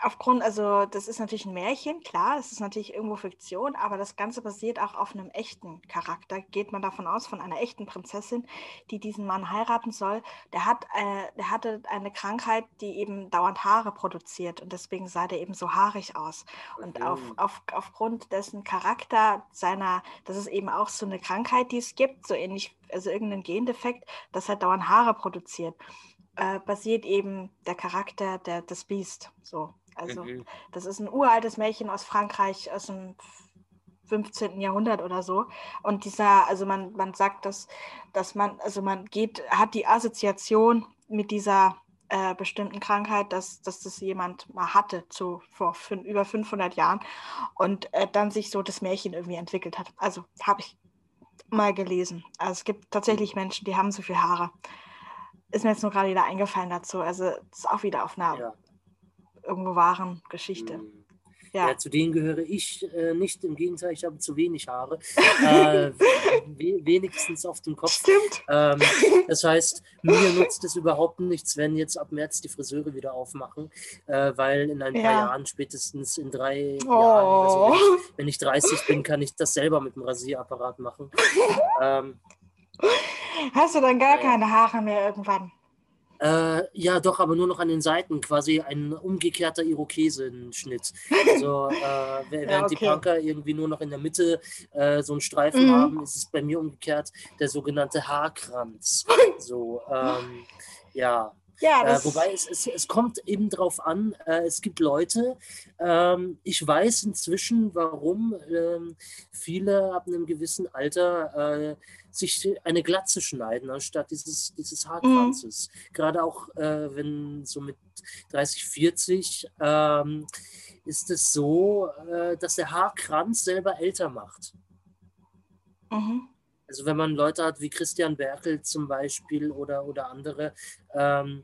aufgrund, also das ist natürlich ein Märchen, klar, es ist natürlich irgendwo Fiktion, aber das Ganze basiert auch auf einem echten Charakter. Geht man davon aus, von einer echten Prinzessin, die diesen Mann heiraten soll. Der, hat, äh, der hatte eine Krankheit, die eben dauernd Haare produziert und deswegen sah der eben so haarig aus. Und auf, auf, aufgrund dessen Charakter seiner, das ist eben auch so eine Krankheit, die es gibt, so ähnlich, also irgendein Gendefekt, das halt dauernd Haare produziert äh, basiert eben der Charakter der, des Beast. So. Also mhm. das ist ein uraltes Märchen aus Frankreich, aus dem 15. Jahrhundert oder so. Und dieser, also man, man sagt, dass, dass man, also man geht, hat die Assoziation mit dieser äh, bestimmten Krankheit, dass, dass das jemand mal hatte zu, vor fün, über 500 Jahren und äh, dann sich so das Märchen irgendwie entwickelt hat. Also habe ich mal gelesen. Also es gibt tatsächlich Menschen, die haben so viel Haare. Ist mir jetzt nur gerade wieder eingefallen dazu. Also das ist auch wieder auf einer ja. irgendwo wahren Geschichte. Mhm. Ja. ja. zu denen gehöre ich äh, nicht. Im Gegenteil, ich habe zu wenig Haare. äh, we wenigstens auf dem Kopf. Stimmt. Ähm, das heißt, mir nutzt es überhaupt nichts, wenn jetzt ab März die Friseure wieder aufmachen, äh, weil in ein paar ja. Jahren, spätestens in drei oh. Jahren, also wenn, ich, wenn, ich, 30 bin, kann ich das selber mit dem Rasierapparat machen. ähm, Hast du dann gar keine Haare mehr irgendwann? Äh, ja, doch, aber nur noch an den Seiten, quasi ein umgekehrter Irokesenschnitt. Also, äh, während ja, okay. die Punker irgendwie nur noch in der Mitte äh, so einen Streifen mhm. haben, ist es bei mir umgekehrt der sogenannte Haarkranz. So, ähm, ja. Ja, äh, wobei es, es, es kommt eben darauf an, äh, es gibt Leute, ähm, ich weiß inzwischen, warum ähm, viele ab einem gewissen Alter äh, sich eine Glatze schneiden, anstatt dieses, dieses Haarkranzes. Mhm. Gerade auch, äh, wenn so mit 30, 40 ähm, ist es so, äh, dass der Haarkranz selber älter macht. Mhm. Also wenn man Leute hat wie Christian Berkel zum Beispiel oder, oder andere, ähm,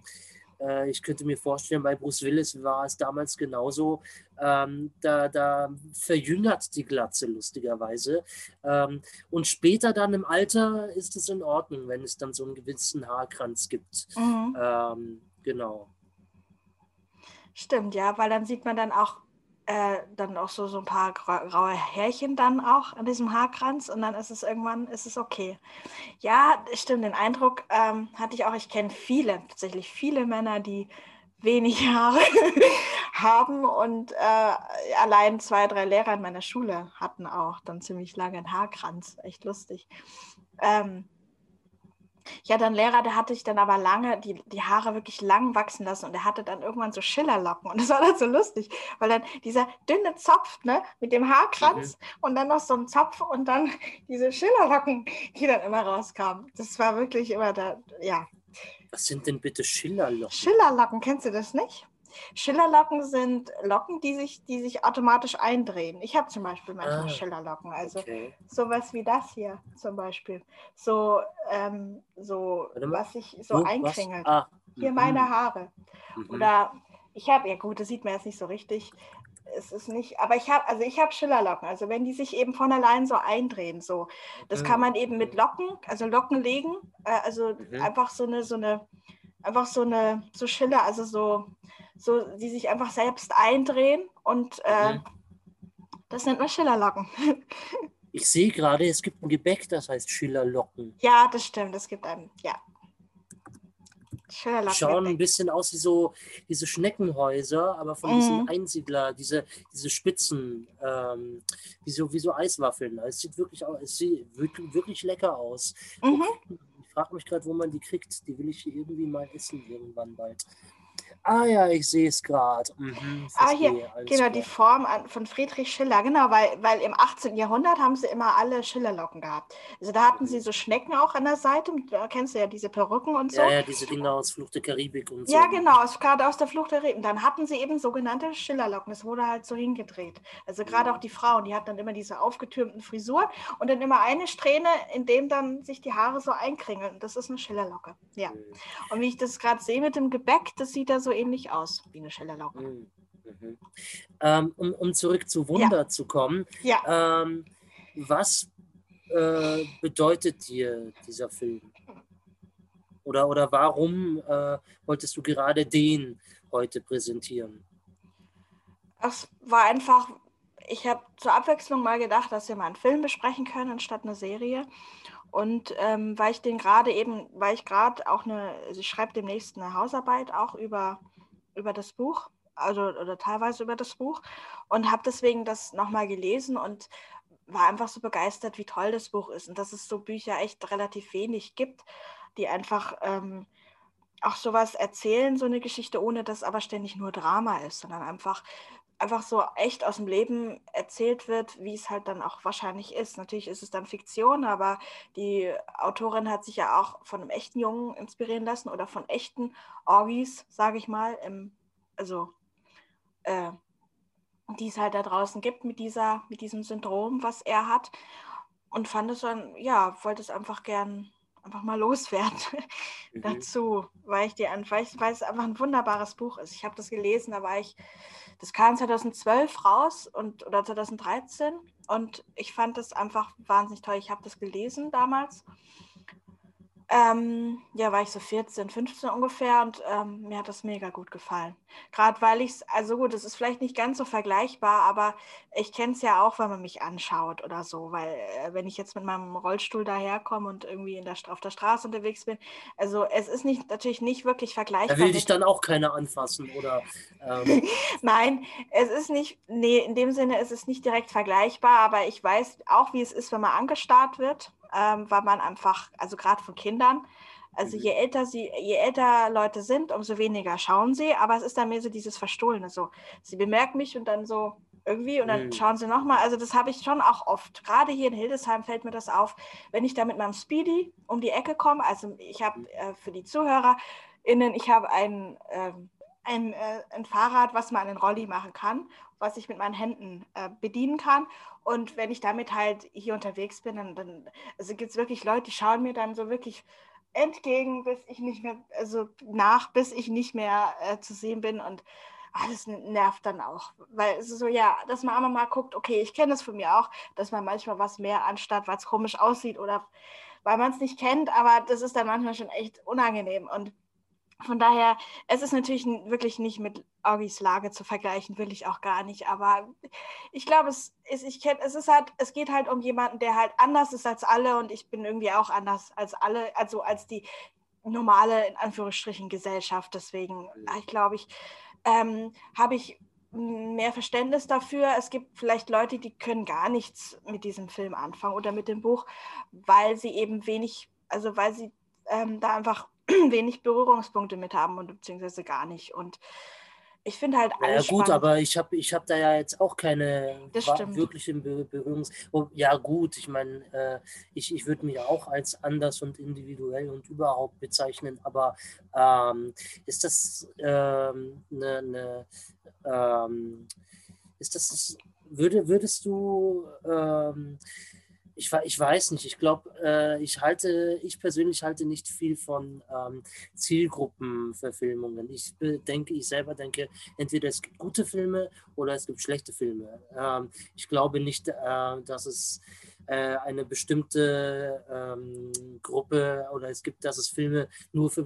äh, ich könnte mir vorstellen, bei Bruce Willis war es damals genauso. Ähm, da, da verjüngert die Glatze lustigerweise. Ähm, und später dann im Alter ist es in Ordnung, wenn es dann so einen gewissen Haarkranz gibt. Mhm. Ähm, genau. Stimmt, ja, weil dann sieht man dann auch äh, dann auch so, so ein paar graue Härchen dann auch an diesem Haarkranz und dann ist es irgendwann, ist es okay. Ja, stimmt, den Eindruck ähm, hatte ich auch, ich kenne viele, tatsächlich viele Männer, die wenig Haare haben und äh, allein zwei, drei Lehrer in meiner Schule hatten auch dann ziemlich lange einen Haarkranz, echt lustig. Ähm, ich hatte einen Lehrer, der hatte ich dann aber lange die, die Haare wirklich lang wachsen lassen und er hatte dann irgendwann so Schillerlocken und das war dann so lustig, weil dann dieser dünne Zopf ne, mit dem Haarkranz mhm. und dann noch so ein Zopf und dann diese Schillerlocken, die dann immer rauskamen. Das war wirklich immer da, ja. Was sind denn bitte Schillerlocken? Schillerlocken, kennst du das nicht? Schillerlocken sind Locken, die sich, die sich automatisch eindrehen. Ich habe zum Beispiel manchmal ah, Schillerlocken. Also okay. sowas wie das hier zum Beispiel. So, ähm, so was sich so oh, einkringelt. Ah, hier mhm. meine Haare. Mhm. Oder ich habe, ja gut, das sieht man jetzt nicht so richtig. Es ist nicht, aber ich habe, also ich habe Schillerlocken. Also wenn die sich eben von allein so eindrehen, so, das mhm. kann man eben mit Locken, also Locken legen, äh, also mhm. einfach so eine, so eine, einfach so eine, so Schiller, also so, so, die sich einfach selbst eindrehen und äh, mhm. das nennt man Schillerlocken. ich sehe gerade, es gibt ein Gebäck, das heißt Schillerlocken. Ja, das stimmt, es gibt einen, ja. Schillerlocken. Schauen ein bisschen aus wie so diese Schneckenhäuser, aber von mhm. diesen Einsiedler, diese, diese Spitzen, ähm, wie, so, wie so Eiswaffeln. Es sieht wirklich, es sieht wirklich, wirklich lecker aus. Mhm. Ich frage mich gerade, wo man die kriegt. Die will ich irgendwie mal essen irgendwann bald. Ah ja, ich sehe es gerade. Mhm, ah, hier, genau, klar. die Form von Friedrich Schiller, genau, weil, weil im 18. Jahrhundert haben sie immer alle Schillerlocken gehabt. Also da hatten sie so Schnecken auch an der Seite, da kennst du ja diese Perücken und so. Ja, ja, diese Dinger aus Flucht der Karibik und so. Ja, genau, gerade aus der Flucht der Karibik. Dann hatten sie eben sogenannte Schillerlocken, das wurde halt so hingedreht. Also gerade ja. auch die Frauen, die hatten dann immer diese aufgetürmten Frisuren und dann immer eine Strähne, in dem dann sich die Haare so einkringeln. Das ist eine Schillerlocke, ja. Und wie ich das gerade sehe mit dem Gebäck, das sieht da so ähnlich aus wie eine Schillerlauge. Mhm. Mhm. Ähm, um, um zurück zu Wunder ja. zu kommen, ja. ähm, was äh, bedeutet dir dieser Film? Oder, oder warum äh, wolltest du gerade den heute präsentieren? Es war einfach, ich habe zur Abwechslung mal gedacht, dass wir mal einen Film besprechen können anstatt eine Serie. Und ähm, weil ich den gerade eben, weil ich gerade auch eine, also ich schreibe demnächst eine Hausarbeit auch über, über das Buch, also oder teilweise über das Buch und habe deswegen das nochmal gelesen und war einfach so begeistert, wie toll das Buch ist und dass es so Bücher echt relativ wenig gibt, die einfach ähm, auch sowas erzählen, so eine Geschichte, ohne dass aber ständig nur Drama ist, sondern einfach einfach so echt aus dem Leben erzählt wird, wie es halt dann auch wahrscheinlich ist. Natürlich ist es dann Fiktion, aber die Autorin hat sich ja auch von einem echten Jungen inspirieren lassen oder von echten Orgis, sage ich mal, im, also äh, die es halt da draußen gibt mit dieser, mit diesem Syndrom, was er hat. Und fand es dann, ja, wollte es einfach gern einfach mal loswerden mhm. dazu, weil ich, die, weil, ich, weil es einfach ein wunderbares Buch ist. Ich habe das gelesen, da war ich, das kam 2012 raus und, oder 2013 und ich fand das einfach wahnsinnig toll. Ich habe das gelesen damals ähm, ja, war ich so 14, 15 ungefähr und ähm, mir hat das mega gut gefallen. Gerade weil ich es, also gut, es ist vielleicht nicht ganz so vergleichbar, aber ich kenne es ja auch, wenn man mich anschaut oder so, weil äh, wenn ich jetzt mit meinem Rollstuhl daherkomme und irgendwie in der, auf der Straße unterwegs bin, also es ist nicht, natürlich nicht wirklich vergleichbar. Da will dich dann auch keiner anfassen oder. Ähm... Nein, es ist nicht, nee, in dem Sinne ist es nicht direkt vergleichbar, aber ich weiß auch, wie es ist, wenn man angestarrt wird ähm, weil man einfach, also gerade von Kindern, also mhm. je älter sie, je älter Leute sind, umso weniger schauen sie, aber es ist dann mehr so dieses Verstohlene. So, sie bemerken mich und dann so irgendwie und dann mhm. schauen sie nochmal. Also das habe ich schon auch oft. Gerade hier in Hildesheim fällt mir das auf, wenn ich da mit meinem Speedy um die Ecke komme. Also ich habe mhm. äh, für die ZuhörerInnen, ich habe ein, äh, ein, äh, ein Fahrrad, was man einen Rolli machen kann, was ich mit meinen Händen äh, bedienen kann. Und wenn ich damit halt hier unterwegs bin, dann, dann also gibt es wirklich Leute, die schauen mir dann so wirklich entgegen, bis ich nicht mehr, also nach, bis ich nicht mehr äh, zu sehen bin. Und alles nervt dann auch. Weil es ist so, ja, dass man einmal mal guckt, okay, ich kenne das von mir auch, dass man manchmal was mehr anstatt, weil es komisch aussieht oder weil man es nicht kennt, aber das ist dann manchmal schon echt unangenehm. Und von daher, es ist natürlich wirklich nicht mit Augis Lage zu vergleichen, will ich auch gar nicht. Aber ich glaube, es ist, ich kenn, es ist halt, es geht halt um jemanden, der halt anders ist als alle und ich bin irgendwie auch anders als alle, also als die normale, in Anführungsstrichen, Gesellschaft. Deswegen, ich glaube, ich ähm, habe ich mehr Verständnis dafür. Es gibt vielleicht Leute, die können gar nichts mit diesem Film anfangen oder mit dem Buch, weil sie eben wenig, also weil sie ähm, da einfach wenig Berührungspunkte mit haben und beziehungsweise gar nicht. Und ich finde halt alles. Ja, gut, spannend. aber ich habe ich hab da ja jetzt auch keine wirklichen Berührungs. Oh, ja, gut, ich meine, äh, ich, ich würde mich auch als anders und individuell und überhaupt bezeichnen, aber ähm, ist das eine. Ähm, ne, ne, ähm, ist das. Würde, würdest du. Ich, ich weiß nicht, ich glaube, äh, ich halte, ich persönlich halte nicht viel von ähm, Zielgruppenverfilmungen. Ich denke, ich selber denke, entweder es gibt gute Filme oder es gibt schlechte Filme. Ähm, ich glaube nicht, äh, dass es äh, eine bestimmte ähm, Gruppe oder es gibt, dass es Filme nur für,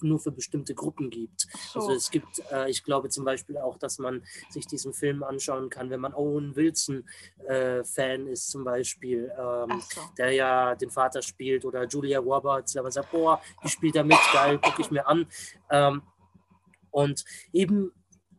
nur für bestimmte Gruppen gibt. So. Also es gibt, äh, ich glaube zum Beispiel auch, dass man sich diesen Film anschauen kann, wenn man Owen Wilson äh, Fan ist zum Beispiel, ähm, so. der ja den Vater spielt oder Julia Roberts, der man sagt, boah, die spielt da mit, geil, gucke ich mir an. Ähm, und eben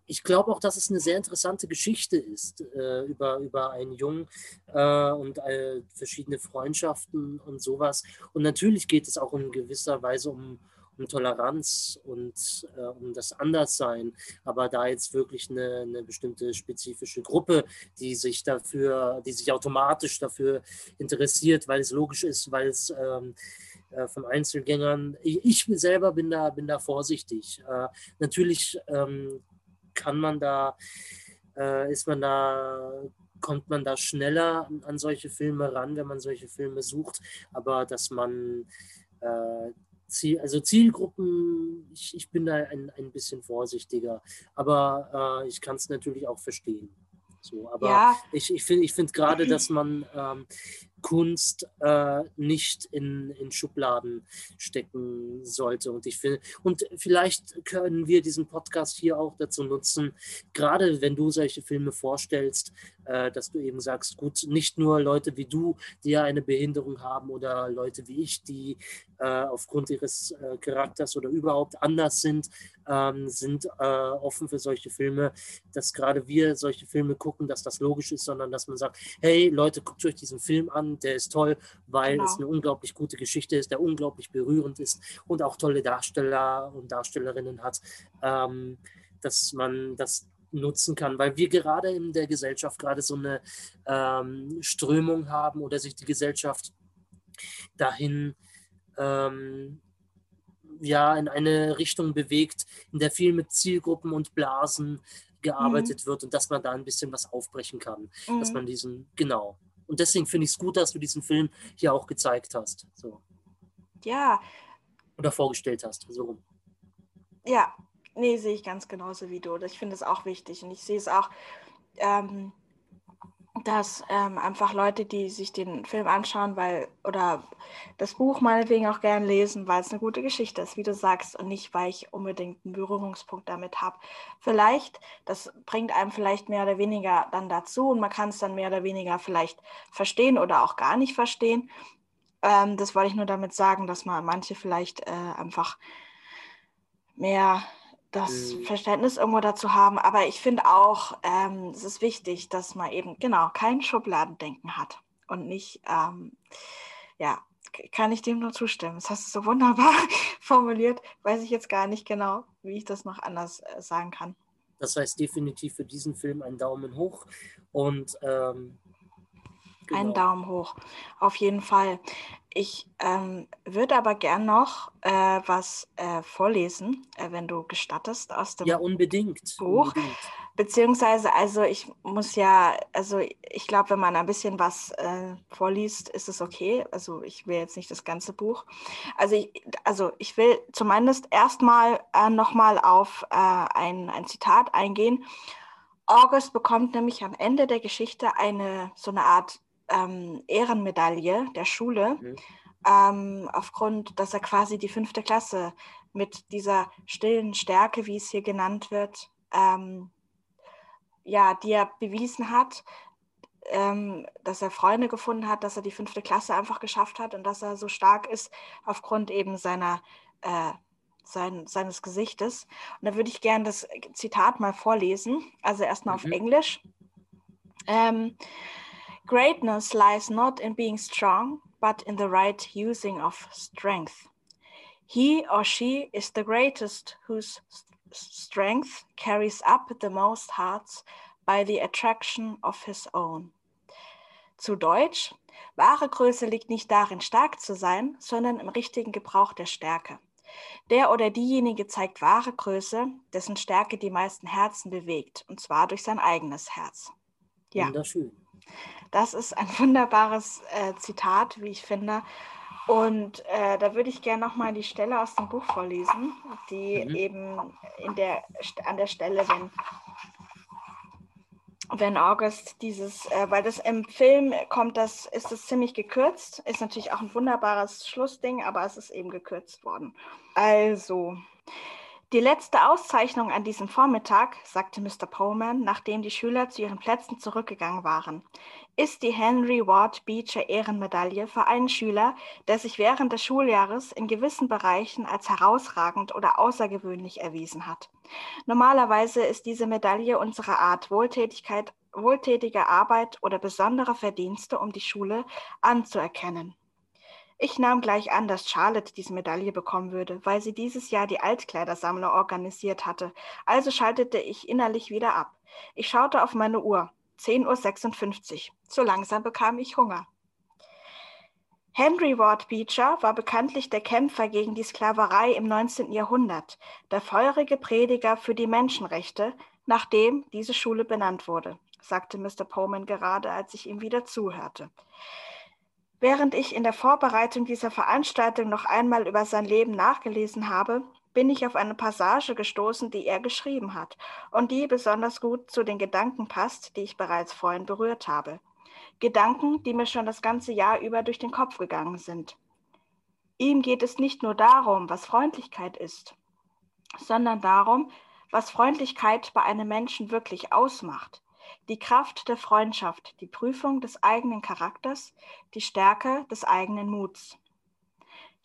ich glaube auch, dass es eine sehr interessante Geschichte ist äh, über, über einen Jungen äh, und äh, verschiedene Freundschaften und sowas. Und natürlich geht es auch in gewisser Weise um, um Toleranz und äh, um das Anderssein. Aber da jetzt wirklich eine, eine bestimmte spezifische Gruppe, die sich dafür, die sich automatisch dafür interessiert, weil es logisch ist, weil es ähm, äh, von Einzelgängern. Ich, ich, selber bin da, bin da vorsichtig. Äh, natürlich ähm, kann man da, äh, ist man da, kommt man da schneller an solche Filme ran, wenn man solche Filme sucht, aber dass man äh, Ziel, also Zielgruppen, ich, ich bin da ein, ein bisschen vorsichtiger, aber äh, ich kann es natürlich auch verstehen. So, aber ja. ich, ich finde ich find gerade, dass man ähm, Kunst äh, nicht in, in Schubladen stecken sollte. Und ich finde, und vielleicht können wir diesen Podcast hier auch dazu nutzen, gerade wenn du solche Filme vorstellst, äh, dass du eben sagst, gut, nicht nur Leute wie du, die ja eine Behinderung haben oder Leute wie ich, die äh, aufgrund ihres äh, Charakters oder überhaupt anders sind, ähm, sind äh, offen für solche Filme, dass gerade wir solche Filme gucken, dass das logisch ist, sondern dass man sagt, hey Leute, guckt euch diesen Film an, kann, der ist toll, weil Genau. es eine unglaublich gute Geschichte ist, der unglaublich berührend ist und auch tolle Darsteller und Darstellerinnen hat, ähm, dass man das nutzen kann, weil wir gerade in der Gesellschaft gerade so eine ähm, Strömung haben oder sich die Gesellschaft dahin ähm, ja in eine Richtung bewegt, in der viel mit Zielgruppen und Blasen gearbeitet wird und dass man da ein bisschen was aufbrechen kann, dass Mhm. man diesen genau. Und deswegen finde ich es gut, dass du diesen Film hier auch gezeigt hast, so Ja, oder vorgestellt hast, so rum. Ja, nee, sehe ich ganz genauso wie du. Ich finde es auch wichtig und ich sehe es auch, ähm, dass ähm, einfach Leute, die sich den Film anschauen, weil oder das Buch meinetwegen auch gern lesen, weil es eine gute Geschichte ist, wie du sagst, und nicht, weil ich unbedingt einen Berührungspunkt damit habe. Vielleicht, das bringt einem vielleicht mehr oder weniger dann dazu und man kann es dann mehr oder weniger vielleicht verstehen oder auch gar nicht verstehen. Ähm, das wollte ich nur damit sagen, dass man manche vielleicht äh, einfach mehr das Mhm. Verständnis irgendwo dazu haben. Aber ich finde auch, ähm, es ist wichtig, dass man eben genau kein Schubladendenken hat und nicht, ähm, ja, kann ich dem nur zustimmen. Das hast du so wunderbar formuliert. Weiß ich jetzt gar nicht genau, wie ich das noch anders äh, sagen kann. Das heißt definitiv für diesen Film einen Daumen hoch und ähm, Einen genau. Daumen hoch, auf jeden Fall. Ich ähm, würde aber gern noch äh, was äh, vorlesen, äh, wenn du gestattest, aus dem Ja, unbedingt. Buch. unbedingt. Beziehungsweise, also ich muss ja, also ich glaube, wenn man ein bisschen was äh, vorliest, ist es okay. Also ich will jetzt nicht das ganze Buch. Also ich, also ich will zumindest erstmal äh, nochmal auf äh, ein, ein Zitat eingehen. August bekommt nämlich am Ende der Geschichte eine so eine Art ähm, Ehrenmedaille der Schule, Mhm. ähm, aufgrund, dass er quasi die fünfte Klasse mit dieser stillen Stärke, wie es hier genannt wird, ähm, ja, die er bewiesen hat, ähm, dass er Freunde gefunden hat, dass er die fünfte Klasse einfach geschafft hat und dass er so stark ist aufgrund eben seiner, äh, sein, seines Gesichtes. Und da würde ich gerne das Zitat mal vorlesen, also erstmal auf Mhm. Englisch. Ähm, Greatness lies not in being strong, but in the right using of strength. He or she is the greatest whose strength carries up the most hearts by the attraction of his own. Zu Deutsch, wahre Größe liegt nicht darin, stark zu sein, sondern im richtigen Gebrauch der Stärke. Der oder diejenige zeigt wahre Größe, dessen Stärke die meisten Herzen bewegt, und zwar durch sein eigenes Herz. Ja. Wunderschön. Das ist ein wunderbares äh, Zitat, wie ich finde. Und äh, da würde ich gerne nochmal die Stelle aus dem Buch vorlesen, die Mhm. eben in der, an der Stelle, wenn, wenn August dieses, äh, weil das im Film kommt, das ist es ziemlich gekürzt, ist natürlich auch ein wunderbares Schlussding, aber es ist eben gekürzt worden. Also, die letzte Auszeichnung an diesem Vormittag, sagte Mr. Pullman, nachdem die Schüler zu ihren Plätzen zurückgegangen waren, ist die Henry Ward Beecher Ehrenmedaille für einen Schüler, der sich während des Schuljahres in gewissen Bereichen als herausragend oder außergewöhnlich erwiesen hat. Normalerweise ist diese Medaille unsere Art Wohltätigkeit, wohltätige Arbeit oder besondere Verdienste, um die Schule anzuerkennen. Ich nahm gleich an, dass Charlotte diese Medaille bekommen würde, weil sie dieses Jahr die Altkleidersammlung organisiert hatte. Also schaltete ich innerlich wieder ab. Ich schaute auf meine Uhr. 10.56 Uhr. So langsam bekam ich Hunger. Henry Ward Beecher war bekanntlich der Kämpfer gegen die Sklaverei im 19. Jahrhundert, der feurige Prediger für die Menschenrechte, nachdem diese Schule benannt wurde, sagte Mr. Pullman gerade, als ich ihm wieder zuhörte. Während ich in der Vorbereitung dieser Veranstaltung noch einmal über sein Leben nachgelesen habe, bin ich auf eine Passage gestoßen, die er geschrieben hat und die besonders gut zu den Gedanken passt, die ich bereits vorhin berührt habe. Gedanken, die mir schon das ganze Jahr über durch den Kopf gegangen sind. Ihm geht es nicht nur darum, was Freundlichkeit ist, sondern darum, was Freundlichkeit bei einem Menschen wirklich ausmacht. Die Kraft der Freundschaft, die Prüfung des eigenen Charakters, die Stärke des eigenen Muts.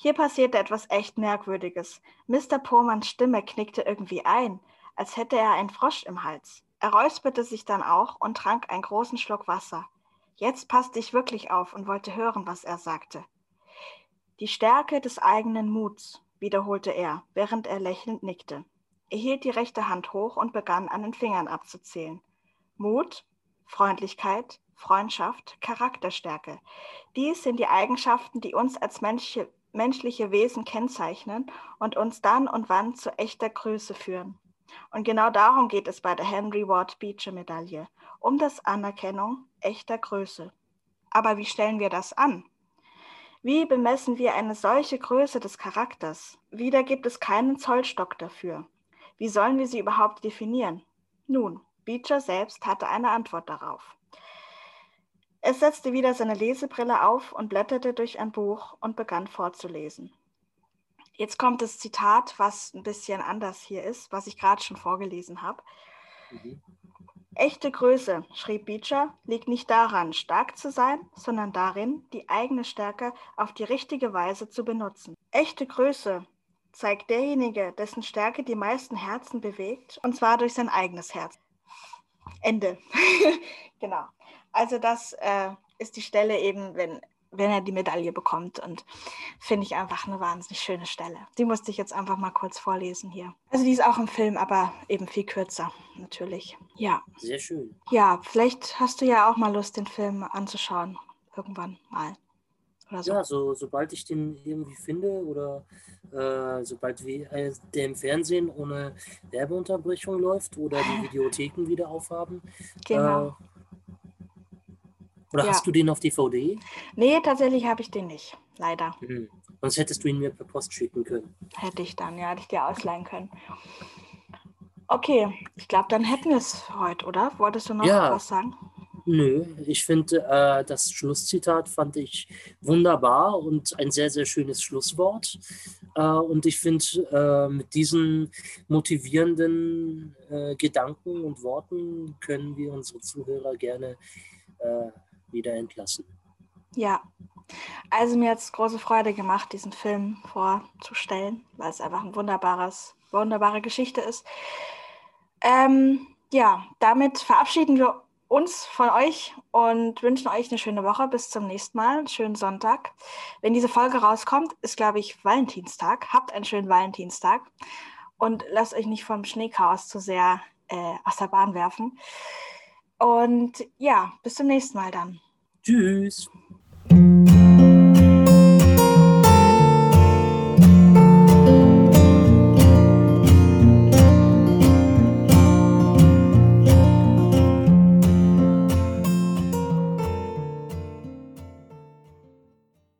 Hier passierte etwas echt Merkwürdiges. Mr. Pullmans Stimme knickte irgendwie ein, als hätte er einen Frosch im Hals. Er räusperte sich dann auch und trank einen großen Schluck Wasser. Jetzt passte ich wirklich auf und wollte hören, was er sagte. Die Stärke des eigenen Muts, wiederholte er, während er lächelnd nickte. Er hielt die rechte Hand hoch und begann an den Fingern abzuzählen. Mut, Freundlichkeit, Freundschaft, Charakterstärke. Dies sind die Eigenschaften, die uns als menschliche, menschliche Wesen kennzeichnen und uns dann und wann zu echter Größe führen. Und genau darum geht es bei der Henry Ward Beecher Medaille, um das Anerkennung echter Größe. Aber wie stellen wir das an? Wie bemessen wir eine solche Größe des Charakters? Wieder gibt es keinen Zollstock dafür. Wie sollen wir sie überhaupt definieren? Nun, Beecher selbst hatte eine Antwort darauf. Er setzte wieder seine Lesebrille auf und blätterte durch ein Buch und begann vorzulesen. Jetzt kommt das Zitat, was ein bisschen anders hier ist, was ich gerade schon vorgelesen habe. Mhm. Echte Größe, schrieb Beecher, liegt nicht daran, stark zu sein, sondern darin, die eigene Stärke auf die richtige Weise zu benutzen. Echte Größe zeigt derjenige, dessen Stärke die meisten Herzen bewegt, und zwar durch sein eigenes Herz. Ende. genau. Also das äh, ist die Stelle eben, wenn wenn er die Medaille bekommt. Und finde ich einfach eine wahnsinnig schöne Stelle. Die musste ich jetzt einfach mal kurz vorlesen hier. Also die ist auch im Film, aber eben viel kürzer, natürlich. Ja. Sehr schön. Ja, vielleicht hast du ja auch mal Lust, den Film anzuschauen. Irgendwann mal. So. Ja, so, sobald ich den irgendwie finde oder äh, sobald wie, äh, der im Fernsehen ohne Werbeunterbrechung läuft oder die Videotheken wieder aufhaben. Genau. Äh, oder ja. hast du den auf DVD? Nee, tatsächlich habe ich den nicht. Leider. Mhm. Sonst hättest du ihn mir per Post schicken können. Hätte ich dann, ja, hätte ich dir ausleihen können. Okay, ich glaube, dann hätten wir es heute, oder? Wolltest du noch ja. was sagen? Nö, ich finde, äh, das Schlusszitat fand ich wunderbar und ein sehr, sehr schönes Schlusswort. Äh, und ich finde, äh, mit diesen motivierenden äh, Gedanken und Worten können wir unsere Zuhörer gerne äh, wieder entlassen. Ja, also mir hat es große Freude gemacht, diesen Film vorzustellen, weil es einfach ein wunderbares, wunderbare Geschichte ist. Ähm, ja, damit verabschieden wir uns von euch und wünschen euch eine schöne Woche. Bis zum nächsten Mal. Einen schönen Sonntag. Wenn diese Folge rauskommt, ist, glaube ich, Valentinstag. Habt einen schönen Valentinstag und lasst euch nicht vom Schneechaos zu sehr äh, aus der Bahn werfen. Und ja, bis zum nächsten Mal dann. Tschüss.